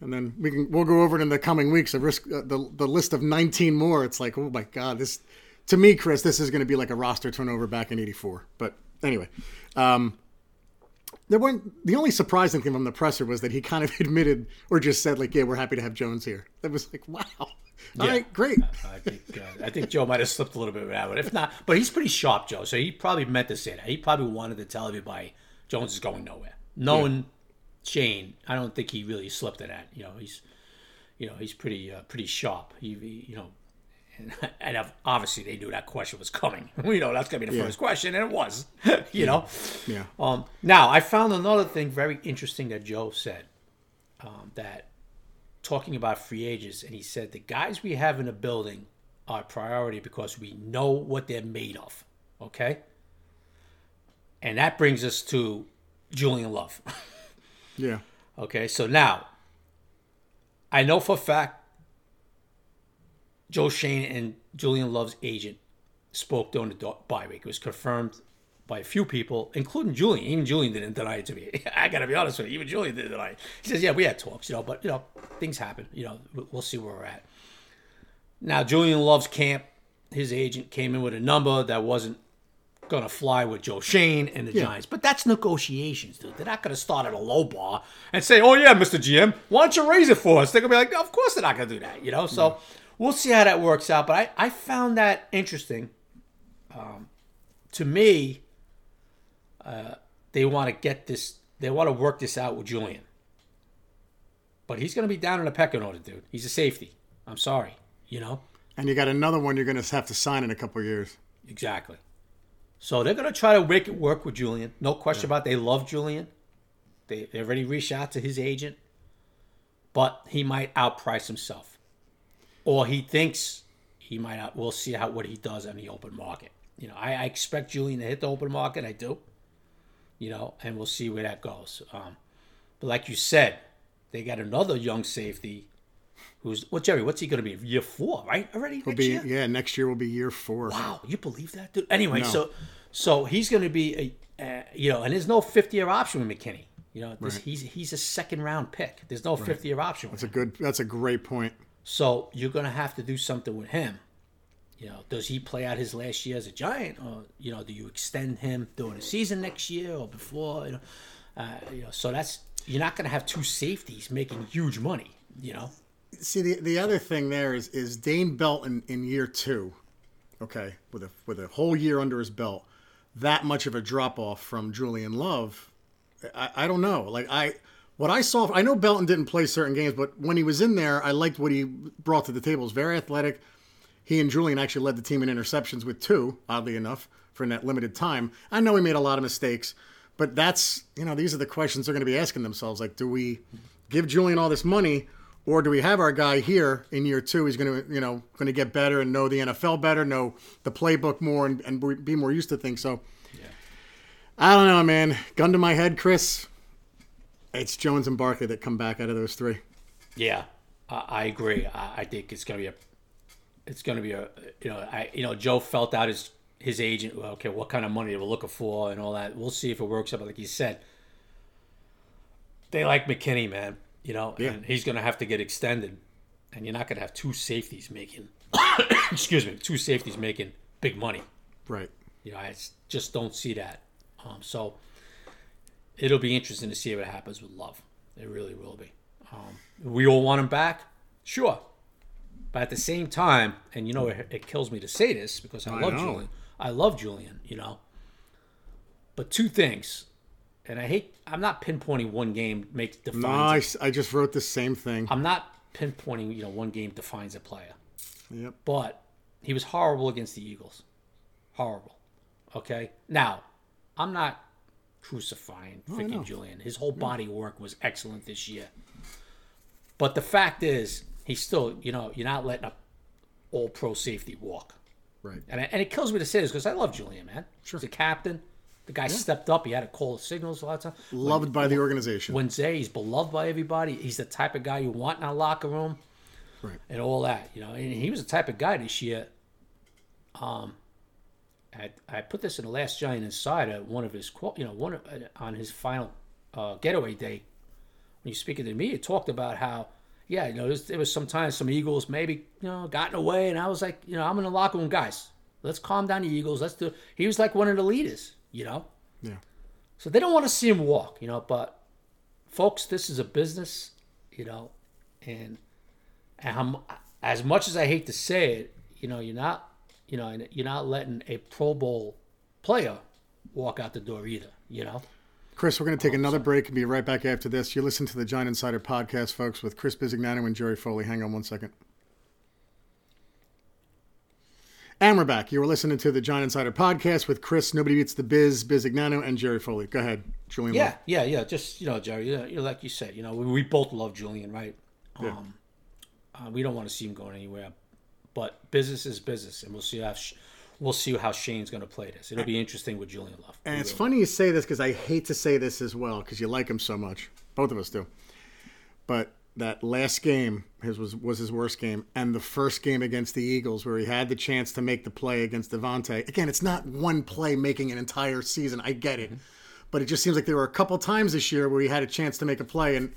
and then we can we'll go over it in the coming weeks. A risk uh, the the list of 19 more. It's like oh my god, this to me, Chris, this is going to be like a roster turnover back in '84. But anyway, um, there weren't the only surprising thing from the presser was that he kind of admitted or just said like, yeah, we're happy to have Jones here. That was like, wow, all right, great. I think uh, I think Joe might have slipped a little bit with that one. If not, but he's pretty sharp, Joe. So he probably meant to say that. He probably wanted to tell everybody Jones is going nowhere. Knowing Schoen, I don't think he really slipped in that. You know, he's you know he's pretty uh, pretty sharp. He, he you know. And, obviously, they knew that question was coming. We know that's going to be the first question, and it was. you know, Yeah. um, now, I found another thing very interesting that Joe said. Um, that talking about free agents, and he said the guys we have in the building are a priority because we know what they're made of. Okay, and that brings us to Julian Love. Yeah. Okay, so now I know for a fact Joe Schoen and Julian Love's agent spoke during the bye week. It was confirmed by a few people, including Julian. Even Julian didn't deny it to me. I gotta be honest with you. Even Julian didn't deny it. He says, "Yeah, we had talks, you know, but you know, things happen. You know, we- we'll see where we're at." Now, Julian Love's camp, his agent came in with a number that wasn't gonna fly with Joe Schoen and the Giants. But that's negotiations, dude. They're not gonna start at a low bar and say, "Oh yeah, Mr. GM, why don't you raise it for us?" They're gonna be like, "Of course they're not gonna do that," you know. So we'll see how that works out. But I I found that interesting. Um, to me, uh, they want to get this. They want to work this out with Julian. But he's gonna be down in the pecking order, dude. He's a safety. I'm sorry, you know. And you got another one you're going to have to sign in a couple of years. Exactly. So they're going to try to make it work with Julian. No question about it. They love Julian. They, they already reached out to his agent, but he might outprice himself. Or he thinks he might not. We'll see how what he does on the open market. You know, I, I expect Julian to hit the open market. I do. You know, and we'll see where that goes. Um, but like you said, they got another young safety who's, well, Jerry, what's he going to be? Year four, right? Already next Be, year? yeah, next year will be year four. Wow, you believe that, dude? Anyway, No. so so he's going to be a uh, you know, and there's no fifth year option with McKinney. You know, this, he's he's a second round pick. There's no fifth year option. With That's a good. That's a great point. So you're going to have to do something with him. You know, does he play out his last year as a Giant, or you know, do you extend him during the season next year or before? You know, uh, you know, so that's you're not going to have two safeties making huge money. You know, See, the the other thing there is is Dane Belton in year two, okay, with a with a whole year under his belt, that much of a drop off from Julian Love. I, I don't know. Like I, what I saw, I know Belton didn't play certain games, but when he was in there, I liked what he brought to the table. He was very athletic. He and Julian actually led the team in interceptions with two, oddly enough, for that limited time. I know he made a lot of mistakes, but that's you know these are the questions they're going to be asking themselves. Like, do we give Julian all this money, or do we have our guy here in year two? He's going to you know going to get better and know the NFL better, know the playbook more, and, and be more used to things. So. I don't know, man. Gun to my head, Chris. It's Jones and Barkley that come back out of those three. Yeah, I, I agree. I, I think it's gonna be a, it's gonna be a, you know, I, you know, Joe felt out his his agent. well, Okay, what kind of money they were looking for and all that. We'll see if it works out. But like you said, they like McKinney, man. You know, Yeah. and he's gonna have to get extended, and you're not gonna have two safeties making, excuse me, two safeties making big money. Right. You know, I just don't see that. Um, so it'll be interesting to see what happens with Love. It really will be. Um, we all want him back, sure, but at the same time, and you know, it, it kills me to say this because I, love know. Julian. I love Julian. You know, but two things, and I hate. I'm not pinpointing one game makes defines. No, I, I just wrote the same thing. I'm not pinpointing. You know, one game defines a player Yep. but he was horrible against the Eagles. Horrible. Okay. Now, I'm not crucifying Vicky. Julian. His whole body work was excellent this year. But the fact is, he's still, you know, you're not letting a all pro safety walk. Right. And, and it kills me to say this because I love Julian, man. Sure. He's a captain. The guy stepped up. He had to call the signals a lot of times. Loved by the organization. When Zay, he's beloved by everybody. He's the type of guy you want in a locker room Right. and all that, you know. And he was the type of guy this year. Um, I, I put this in the last Giant Insider, one of his quote, you know, one of, on his final uh, getaway day. When he's speaking to me, he talked about how, yeah, you know, there's, there was sometimes some Eagles maybe, you know, gotten away, and I was like, you know, I'm in the locker room, guys. Let's calm down the Eagles. Let's do. He was like one of the leaders, you know. Yeah. So they don't want to see him walk, you know. But folks, this is a business, you know, and, and as much as I hate to say it, you know, you're not, you know, and you're not letting a Pro Bowl player walk out the door either, you know. Chris, we're going to take another break and be right back after this. You listen to the Giant Insider podcast, folks, with Chris Bisignano and Jerry Foley. Hang on one second. And we're back. You were listening to the Giant Insider podcast with Chris, Nobody Beats the Biz, Bisignano, and Jerry Foley. Go ahead, Julian. Yeah, Love. yeah, yeah. Just you know, Jerry, you know, like you said, you know, we, we both love Julian, right? Yeah. Um, uh, we don't want to see him going anywhere, but business is business, and we'll see how sh- we'll see how Schoen's going to play this. It'll be interesting with Julian Love. And it's funny you say this because I hate to say this as well because you like him so much. Both of us do. But that last game his was was his worst game, and the first game against the Eagles where he had the chance to make the play against DeVonta. Again, it's not one play making an entire season. I get it, mm-hmm. but it just seems like there were a couple times this year where he had a chance to make a play and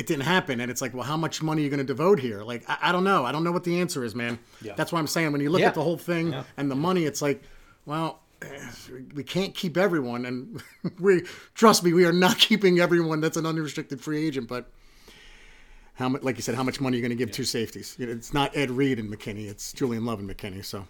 it didn't happen. And it's like, well, how much money are you going to devote here? Like, I, I don't know. I don't know what the answer is, man. Yeah. That's why I'm saying when you look Yeah. at the whole thing Yeah. and the money, it's like, well, we can't keep everyone, and we trust me, we are not keeping everyone that's an unrestricted free agent. But how much, like you said, how much money are you going to give two safeties? It's not Ed Reed and McKinney; it's Julian Love and McKinney. So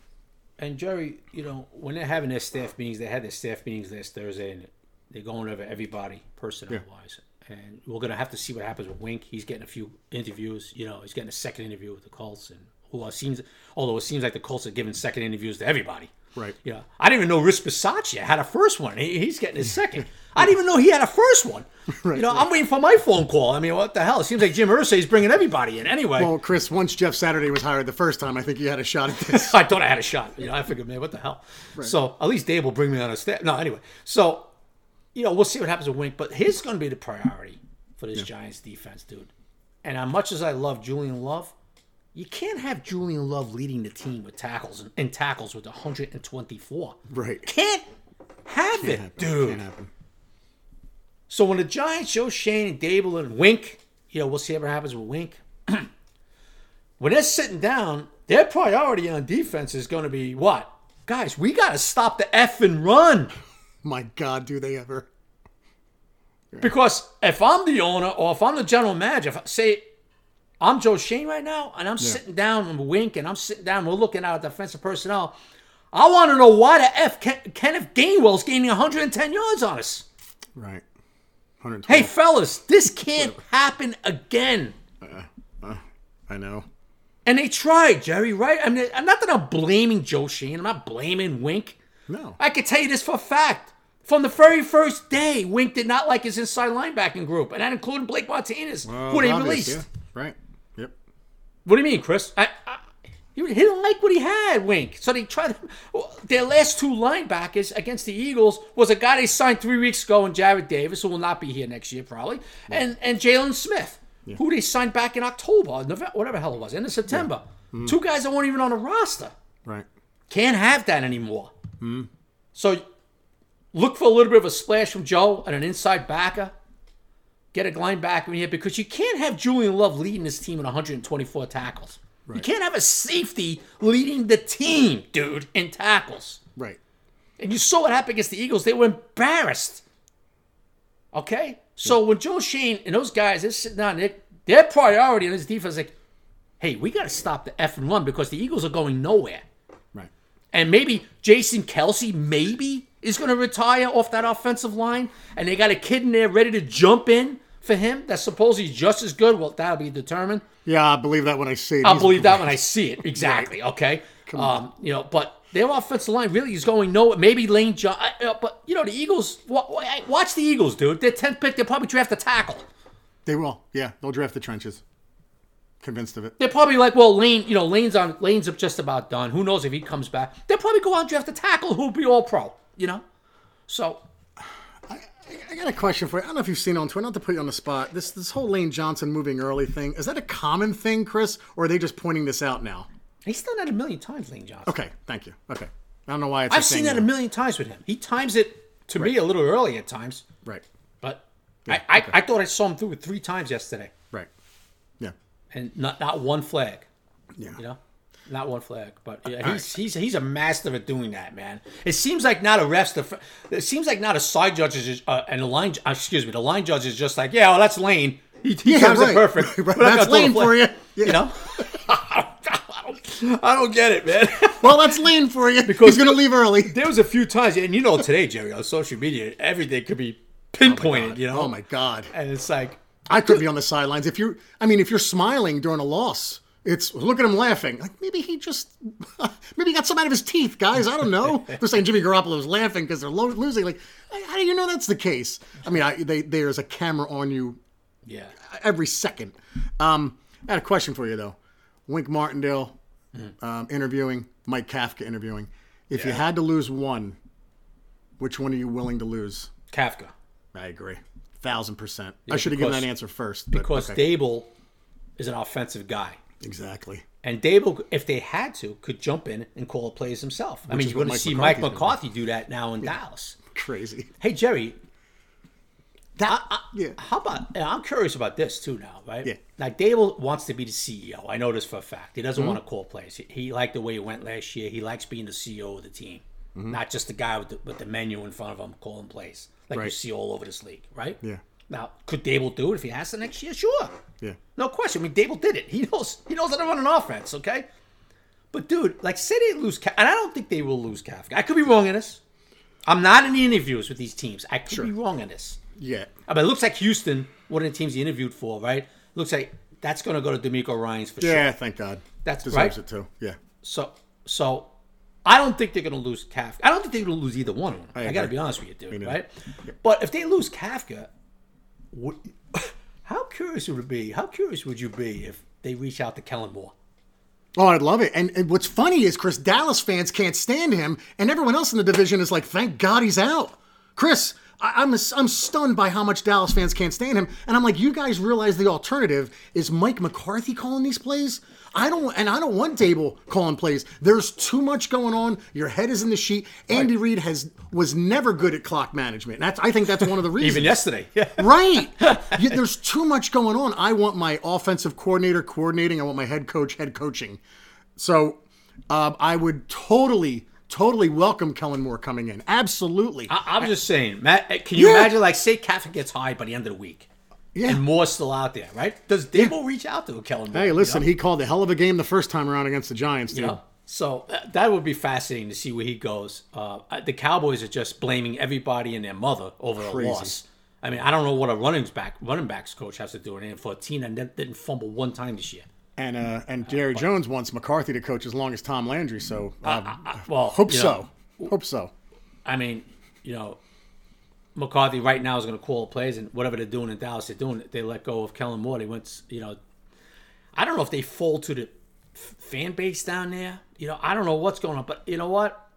And Jerry, you know, when they're having their staff meetings, they had their staff meetings last Thursday, and they're going over everybody personnel wise. And we're gonna have to see what happens with Wink. He's getting a few interviews. You know, he's getting a second interview with the Colts, and who it seems, although it seems like the Colts are giving second interviews to everybody. Right. Yeah. I didn't even know Rich Bisaccia had a first one. He, he's getting his second. I didn't even know he had a first one. you know, I'm waiting for my phone call. I mean, what the hell? It seems like Jim Irsay is bringing everybody in anyway. well, Chris, once Jeff Saturday was hired the first time, I think you had a shot at this. I thought I had a shot. You know, I figured, man, what the hell? So at least Dave will bring me on a staff. No, anyway. So, you know, we'll see what happens with Wink, but here's going to be the priority for this Giants defense, dude. And as much as I love Julian Love, you can't have Julian Love leading the team with tackles and, and tackles with 124. right. Can't have it, Happen. dude. Can't happen. So when the Giants show Schoen and Daboll and Wink, you know, we'll see what happens with Wink. when they're sitting down, their priority on defense is going to be what? Guys, we got to stop the F and run. My God, do they ever? Because if I'm the owner or if I'm the general manager, if I say I'm Joe Schoen right now and I'm sitting down and Wink and I'm sitting down, we're looking at defensive personnel, I want to know why the F Ken- Kenneth Gainwell's gaining 110 yards on us. Right. Hey, fellas, this can't happen again. Uh, uh, I know. And they tried, Jerry, right? I mean, not that I'm blaming Joe Schoen. I'm not blaming Wink. No. I can tell you this for a fact. From the very first day, Wink did not like his inside linebacking group, and that included Blake Martinez, Well, who they obvious, released. yeah. Right. Yep. What do you mean, Chris? I, I, he didn't like what he had, Wink. So they tried. Their last two linebackers against the Eagles was a guy they signed three weeks ago, and Jarrad Davis, who will not be here next year probably, and and Jaylon Smith, who they signed back in October, or November, whatever the hell it was, end of September. Mm-hmm. Two guys that weren't even on the roster. Right. Can't have that anymore. Hmm. So look for a little bit of a splash from Joe and an inside backer. Get a linebacker in here because you can't have Julian Love leading this team in 124 tackles. You can't have a safety leading the team, dude, in tackles. Right. And you saw what happened against the Eagles. They were embarrassed. Okay? So when Joe Schoen and those guys, they're sitting down, their, their priority in this defense is like, hey, we got to stop the F and run because the Eagles are going nowhere. Right. And maybe Jason Kelce, maybe, is going to retire off that offensive line. And they got a kid in there ready to jump in for him that's supposedly just as good. Well, that'll be determined. Yeah, I believe that when I see it. I'll He's- believe that when I see it. Exactly. Okay. Um, you know, but their offensive line really is going nowhere. Maybe Lane John, uh, but you know the Eagles. wa- wa- Watch the Eagles, dude. Their tenth pick, they'll probably draft a tackle. They will. Yeah, they'll draft the trenches. Convinced of it. They're probably like, well, Lane, you know, Lane's on Lane's up just about done. Who knows if he comes back? They'll probably go out and draft a tackle who'll be all pro. You know, so I I got a question for you. I don't know if you've seen it on Twitter. Not to put you on the spot. This this whole Lane Johnson moving early thing is that a common thing, Chris, or are they just pointing this out now? he's done that a million times, Lane Johnson. Okay, thank you. Okay, I don't know why it's. a I've seen thing that a million times with him. He times it to me a little early at times, Right, but I, I, I thought I saw him through it three times yesterday, right. Yeah, and not not one flag. yeah. You know, not one flag. But yeah, he's he's he's a master at doing that, man. It seems like not a refs. The, it seems like not a side judge is just, uh, and the line. Uh, excuse me, the line judge is just like, yeah, well, that's Lane. He, he Yeah, times right. it perfect. Right, that's gonna Lane for you. Yeah. You know. I, don't, get it, man. Well, that's Lane for you. Because- He's going to leave early. there was a few times, and you know, today, Jerry, on social media, everything could be pinpointed. you know. Oh my God. And it's like, I could be on the sidelines if you're. I mean, if you're smiling during a loss, it's look at him laughing. Like maybe he just, maybe he got some out of his teeth, guys. I don't know. they're saying Jimmy Garoppolo Garoppolo's laughing because they're lo- losing. Like, how do you know that's the case? I mean, I, they, there's a camera on you yeah. every second. Um, I had a question for you though. Wink Martindale um, interviewing, Mike Kafka interviewing. If you had to lose one, which one are you willing to lose? Kafka. I agree, thousand percent. I should have given that answer first. But Because okay. Daboll is an offensive guy. Exactly. And Daboll, if they had to, could jump in and call plays himself. I mean, you're going to Mike see Mike McCarthy's McCarthy do that now in Dallas. Crazy. Hey, Jerry, That, I- yeah. how about, I'm curious about this too now, right? Yeah. Now, Daboll wants to be the CEO. I know this for a fact. He Mm-hmm. doesn't want to call plays. He, he liked the way it went last year. He likes being the CEO of the team, Mm-hmm. not just the guy with the, with the menu in front of him calling plays like you see all over this league, right? Yeah. Now, could Daboll do it if he has to next year? Sure. Yeah. No question. I mean, Daboll did it. He knows. He knows how to run an offense. Okay. But dude, like, say they lose, and I don't think they will lose Kafka. I could be wrong in this. I'm not in the interviews with these teams. I could be wrong in this. Yeah. Uh, I mean, it looks like Houston, one of the teams he interviewed for, right? Looks like that's going to go to DeMeco Ryans for sure. Yeah. Thank God. That's deserves right. it too. Yeah. So, so I don't think they're going to lose Kafka. I don't think they're going to lose either one of them. I, got to be honest with you, dude. Right? But if they lose Kafka, how curious would it be? How curious would you be if they reach out to Kellen Moore? Oh, I'd love it. And, and what's funny is Chris Dallas fans can't stand him, and everyone else in the division is like, "Thank God he's out." Chris, I, I'm I'm stunned by how much Dallas fans can't stand him, and I'm like, you guys realize the alternative is Mike McCarthy calling these plays. I don't, and I don't want Daboll calling plays. There's too much going on. Your head is in the sheet. Andy Reid has was never good at clock management. That's I think that's one of the reasons. Even yesterday. Yeah. Right. You- There's too much going on. I want my offensive coordinator coordinating. I want my head coach head coaching. So um, I would totally, totally welcome Kellen Moore coming in. Absolutely. I, I'm just saying, Matt. Can you Yeah. imagine, like, say Kafka gets hired by the end of the week, yeah. and Moore's still out there, right? Does Daboll reach out to Kellen Moore? Hey, you listen, know? he called a hell of a game the first time around against the Giants, dude. You know? So uh, that would be fascinating to see where he goes. Uh, the Cowboys are just blaming everybody and their mother over a Crazy. loss. I mean, I don't know what a running back running backs coach has to do in for a team that didn't- fumble one time this year. And uh, and Jerry Jones wants McCarthy to coach as long as Tom Landry. So um, Well, hope so. know, Hope so. I mean, you know, McCarthy right now is going to call plays, and whatever they're doing in Dallas, they're doing it. They let go of Kellen Moore. They went, you know, I don't know if they fall to the f- fan base down there. You know, I don't know what's going on, but you know what?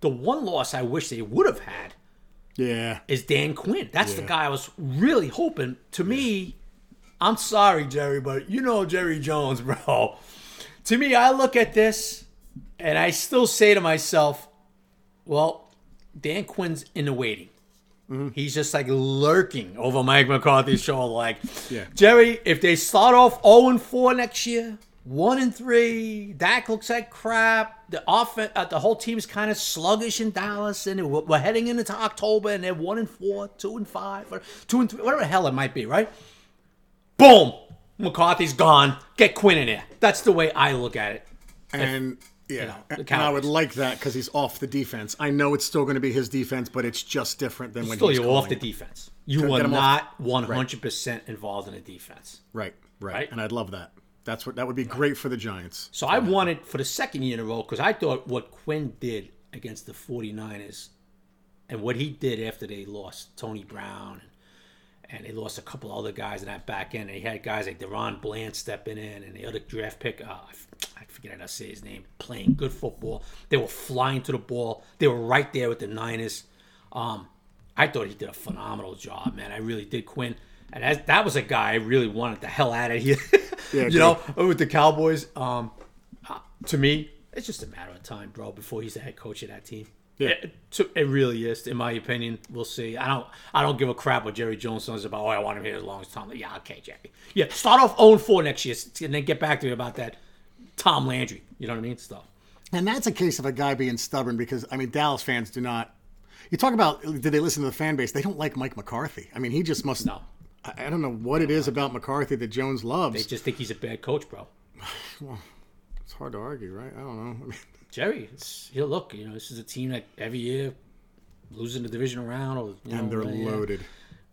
The one loss I wish they would have had Yeah. is Dan Quinn. That's the guy I was really hoping. To me, I'm sorry, Jerry, but you know Jerry Jones, bro. To me, I look at this and I still say to myself, well, Dan Quinn's in the waiting. Mm-hmm. He's just like lurking over Mike McCarthy's shoulder, like, Yeah. Jerry, if they start off 0 and 4 next year, 1 and 3, Dak looks like crap. The offense, uh, the whole team's kind of sluggish in Dallas, and we're, we're heading into October, and they're 1 and 4, 2 and 5, or 2 and 3, whatever the hell it might be, right? Boom! McCarthy's gone. Get Quinn in there. That's the way I look at it. And yeah, know, and I would like that because he's off the defense. I know it's still going to be his defense, but it's just different than when Still, he's you're off the defense. You are not 100% involved in the defense. Right, right, Right? And I'd love that. That's what that would be great for the Giants. So I it for the second year in a row because I thought what Quinn did against the 49ers and what he did after they lost Tony Brown and, and they lost a couple other guys in that back end. And he had guys like DaRon Bland stepping in and the other draft pick, uh, I forget how to say his name, playing good football. They were flying to the ball. They were right there with the Niners. Um, I thought he did a phenomenal job, man. I really did, Quinn. And as, that was a guy I really wanted the hell out of here. Yeah, you know, with the Cowboys. Um, uh, to me, it's just a matter of time, bro, before he's the head coach of that team. Yeah. It, it really is, in my opinion. We'll see. I don't. I don't give a crap what Jerry Jones says about. Oh, I want him here as long as Tom. Yeah, okay, Jerry. Yeah, start off 0 4 next year, and then get back to me about that Tom Landry. You know what I mean? Stuff. And that's a case of a guy being stubborn because I mean Dallas fans do not. You talk about did they listen to the fan base? They don't like Mike McCarthy. I mean he just must. No, I, I don't know what it is about McCarthy that Jones loves. they just think he's a bad coach, bro. Well, it's hard to argue, right? I don't know. I mean, Jerry, it's, you know, look, you know, this is a team that every year losing the division round, or you and know, they're yeah, loaded.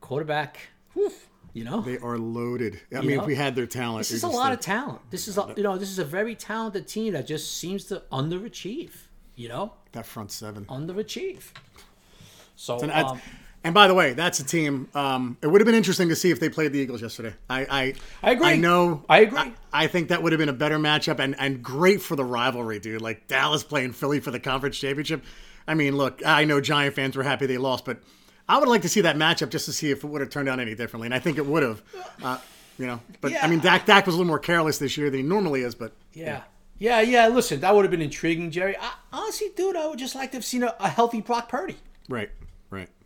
quarterback. whew, you know, They are loaded. I mean, know? if we had their talent, This is a lot think- of talent. This is a, you know this is a very talented team that just seems to underachieve. You know, that front seven. underachieve. So And, um, and by the way, that's a team. Um, it would have been interesting to see if they played the Eagles yesterday. I I, I agree. I know. I agree. I, I think that would have been a better matchup and and great for the rivalry, dude. Like Dallas playing Philly for the conference championship. I mean, look, I know Giant fans were happy they lost, but I would like to see that matchup just to see if it would have turned out any differently. And I think it would have. Uh, you know, but I mean, Dak Dak was a little more careless this year than he normally is. But yeah. yeah, yeah, Listen, that would have been intriguing, Jerry. I, honestly, dude, I would just like to have seen a, a healthy Brock Purdy right.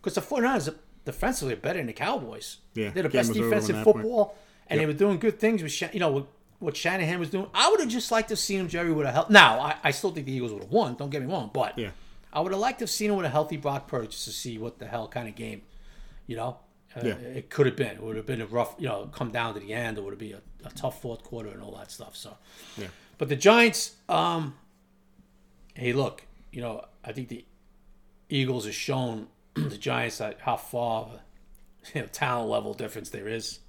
Because the 49ers defensively are better than the Cowboys. Yeah, they're the best defensive on point. football, and they were doing good things with you know with what Shanahan was doing. I would have just liked to have seen him, Jerry, with a health. Now, I, I still think the Eagles would have won. Don't get me wrong, but Yeah. I would have liked to have seen him with a healthy Brock Purdy just to see what the hell kind of game, you know, uh, Yeah. it could have been. It would have been a rough, you know, come down to the end. It would have been a, a tough fourth quarter and all that stuff. So, Yeah. but the Giants, um, hey, look, you know, I think the Eagles have shown the Giants that how far you know, talent level difference there is.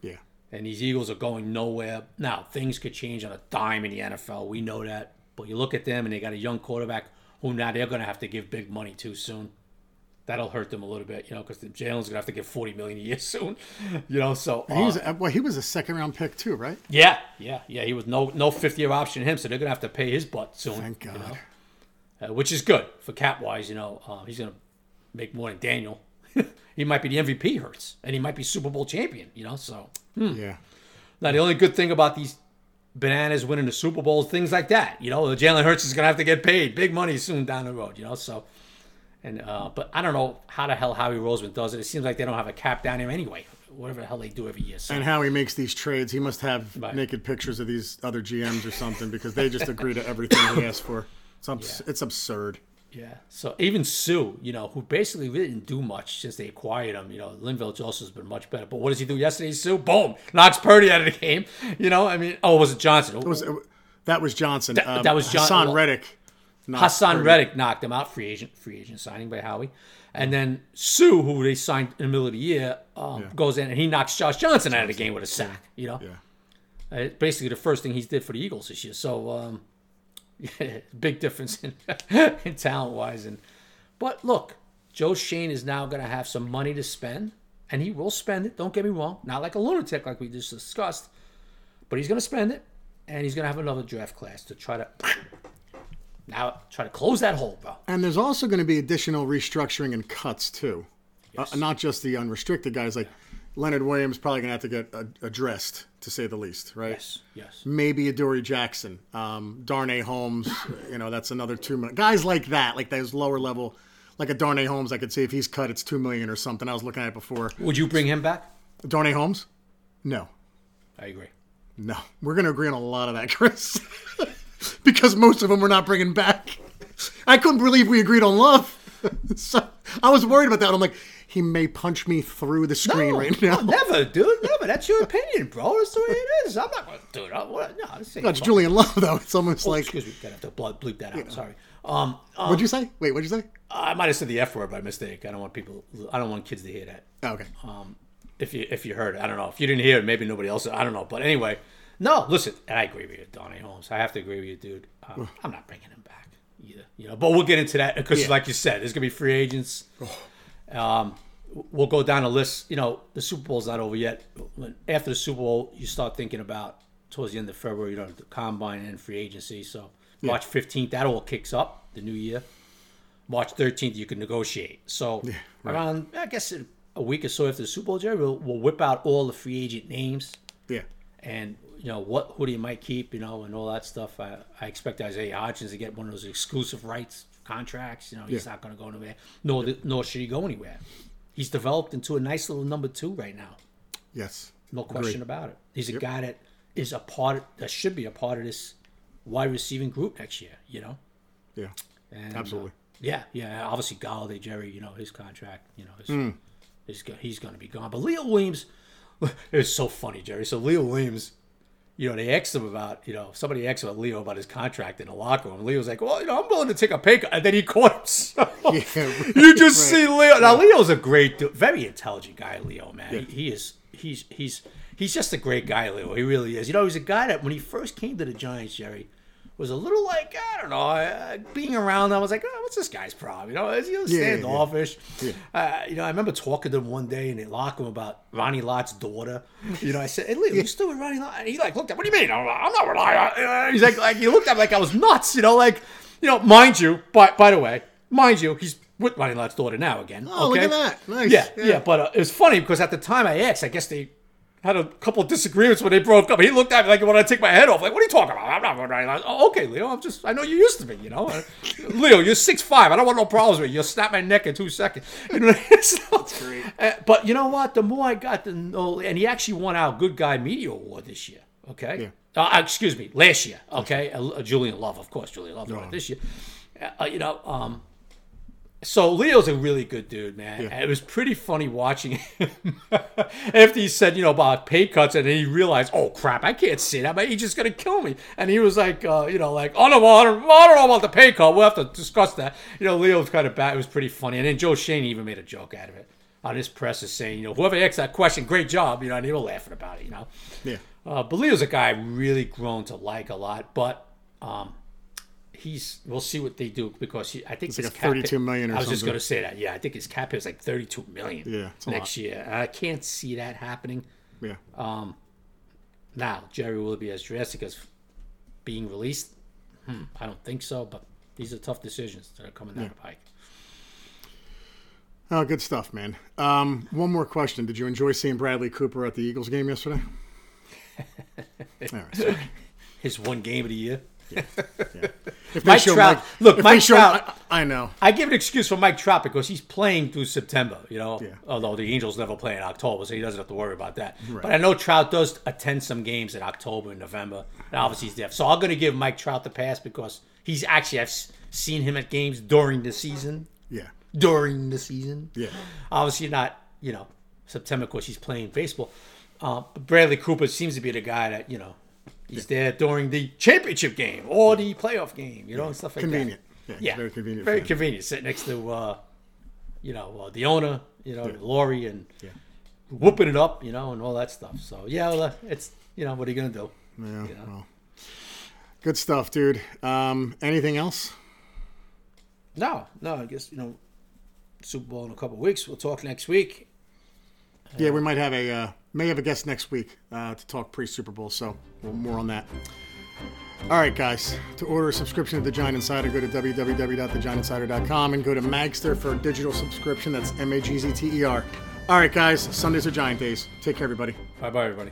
Yeah. And these Eagles are going nowhere. Now, things could change on a dime in the NFL. We know that. But you look at them and they got a young quarterback who now they're going to have to give big money to soon. That'll hurt them a little bit, you know, because Jalen's going to have to give 40 million a year soon, you know. So, He was uh, well. He was a second round pick too, right? yeah, yeah, yeah. He was no no 50 year option in him, so they're going to have to pay his butt soon. Thank you God. know? uh, which is good for cap wise. You know, uh, he's going to make more than Daniel. he might be the MVP, Hurts, and he might be Super Bowl champion. You know, so Yeah. now the only good thing about these bananas winning the Super Bowls, things like that, you know, Jalen Hurts is going to have to get paid big money soon down the road. You know, so. And uh, but I don't know how the hell Howie Roseman does it. It seems like they don't have a cap down here anyway. Whatever the hell they do every year. So. And how he makes these trades, he must have Right. naked pictures of these other GMs or something because they just agree to everything he asks for. It's, abs- it's absurd. Yeah. So even Suh, you know, who basically really didn't do much since they acquired him. You know, Linval Joseph's been much better. But what does he do yesterday? Suh, boom, knocks Purdy out of the game. You know, I mean, oh, was it Johnson? It was, it, that was Johnson. That- Um, that was John- Haason well- Reddick. Haason Purdy. Reddick knocked him out, free agent, free agent signing by Howie. And then Suh, who they signed in the middle of the year, um, goes in and he knocks Josh Johnson out of the game with a sack. You know, Yeah. Uh, basically the first thing he did for the Eagles this year. So um, big difference in, in talent wise. And but look, Joe Schoen is now going to have some money to spend, and he will spend it. Don't get me wrong, not like a lunatic like we just discussed, but he's going to spend it, and he's going to have another draft class to try to now try to close that hole, bro. And there's also going to be additional restructuring and cuts too. Uh, not just the unrestricted guys. Like Leonard Williams probably going to have to get uh, addressed, to say the least, right? Yes, yes. Maybe a Dory Jackson, um, Darnay Holmes. You know, that's another two million. Guys like that, like those lower level, like a Darnay Holmes. I could see if he's cut, it's two million or something. I was looking at it before. Would you bring him back? Darnay Holmes? No, I agree. no. We're going to agree on a lot of that, Chris, because most of them we're not bringing back. I couldn't believe we agreed on love. so I was worried about that. I'm like, he may punch me through the screen right now. never, dude. Never. That's your opinion, bro. That's the way it is. I'm not going to do what, no, That's about- Julian Love, though. It's almost Oh, like, excuse me. Gotta have to bleep that out. Sorry. Um, um, what'd you say? Wait, what'd you say? I might have said the F word by mistake. I don't want people. I don't want kids to hear that. Oh, okay. Um, if you if you heard it, I don't know. If you didn't hear it, maybe nobody else. I don't know. But anyway, No, listen, and I agree with you, Donnie Holmes. I have to agree with you, dude. Um, I'm not bringing him back either. You know, but we'll get into that because, Yeah. like you said, there's gonna be free agents. Um, we'll go down a list. You know, the Super Bowl's not over yet. After the Super Bowl, you start thinking about towards the end of February, you know, the combine and free agency. So March 15th, that all kicks up the new year. March 13th, you can negotiate. So around, I guess, a week or so after the Super Bowl, Jerry, we'll, we'll whip out all the free agent names Yeah. and you know what who do you might keep, you know, and all that stuff. I, I expect Isaiah Hodgins to get one of those exclusive rights contracts. You know, he's Yeah. not going to go anywhere. Nor nor should he go anywhere. He's developed into a nice little number two right now. Yes. No question about it. He's a guy that is a part that should be a part of this wide receiving group next year. You know, Yeah. and, Absolutely. uh, yeah, yeah. Obviously, Golladay, Jerry. You know his contract. You know, is, is go- he's going to be gone. But Leo Williams, it's so funny, Jerry. So Leo Williams, you know, they asked him about, you know, somebody asked about Leo about his contract in the locker room. Leo was like, "Well, you know, I'm willing to take a pay cut," and then he caught himself. Yeah, you just see Leo. Now Leo's a great, dude, very intelligent guy. Leo, man, he, he is. He's he's he's just a great guy. Leo, he really is. You know, he's a guy that when he first came to the Giants, Jerry. Was a little like I don't know, uh, being around. I was like, oh, "What's this guy's problem?" You know, is he Yeah, yeah, yeah. standoffish? Uh, you know, I remember talking to him one day in room about Ronnie Lott's daughter. You know, I said, "Hey, Leo, you still with Ronnie Lott?" And he like looked at, "What do you mean? I'm not, I'm not with Ronnie Lott." Uh, He's like, like he looked at me like I was nuts. You know, like, you know, mind you, but by the way, mind you, he's with Ronnie Lott's daughter now again. Oh, look at that. Nice. Yeah, Yeah. yeah, but uh, it was funny because at the time I asked, I guess they had a couple of disagreements when they broke up. He looked at me like, "Want to take my head off?" Like, what are you talking about? I'm not Ronnie Lott. Oh, okay, Leo. I'm just, I know you used to be. You know, Uh, Leo, you're six five. I don't want no problems with you. You'll snap my neck in two seconds. You know, so, That's great. Uh, but you know what? The more I got to know, and he actually won our Good Guy Media Award this year. Okay. Uh, excuse me, last year. Okay. Uh, Julian Love, of course, Julian Love won it this year. Uh, you know, um, so Leo's a really good dude, man. And it was pretty funny watching him after he said, you know, about pay cuts, and then he realized, oh crap, I can't say that, but he's just gonna kill me. And he was like, uh, you know, like, oh no, well, I don't, I don't know about the pay cut. We'll have to discuss that. You know, Leo's kind of bad. It was pretty funny, and then Joe Schoen even made a joke out of it on his press, is saying, you know, whoever asked that question, great job, you know, and they were laughing about it, you know. Yeah. Uh, but Leo's a guy I've really grown to like a lot, but um, he's we'll see what they do because he, I think It's like his a cap 32 million or I was just going to say that. Yeah, I think his cap hit is like 32 million Yeah, next year. I can't see that happening. Yeah. Um. Now, Jerry will be as drastic as being released, hmm, I don't think so, but these are tough decisions that are coming down the pike. Oh, good stuff, man. Um, one more question. Did you enjoy seeing Bradley Cooper at the Eagles game yesterday? All right, sorry. His one game of the year. If they Mike Trout- Mike- look, if Mike Trout- I, I know. I give an excuse for Mike Trout because he's playing through September, you know. Yeah. Although the Angels never play in October, so he doesn't have to worry about that. But I know Trout does attend some games in October and November, and obviously he's deaf. So I'm going to give Mike Trout the pass because he's actually I've seen him at games during the season. Yeah. During the season, Yeah. obviously not, you know, September because he's playing baseball. Uh, but Bradley Cooper seems to be the guy that you know. He's there during the championship game or the playoff game, you know, and stuff like that. Convenient. Yeah. Very convenient. Very convenient. Sit next to, uh, you know, uh, the owner, you know, Laurie, and whooping it up, you know, and all that stuff. So yeah, well, uh, it's you know, what are you gonna do? Yeah. you know. Well, good stuff, dude. Um, anything else? No, no, I guess you know, Super Bowl in a couple of weeks. We'll talk next week. Yeah, we might have a uh, may have a guest next week uh, to talk pre Super Bowl. So more on that. All right, guys. To order a subscription to the Giant Insider, go to www.thegiantinsider.com and go to Magzter for a digital subscription. That's M A G Z T E R. All right, guys. Sundays are Giant days. Take care, everybody. Bye, bye, everybody.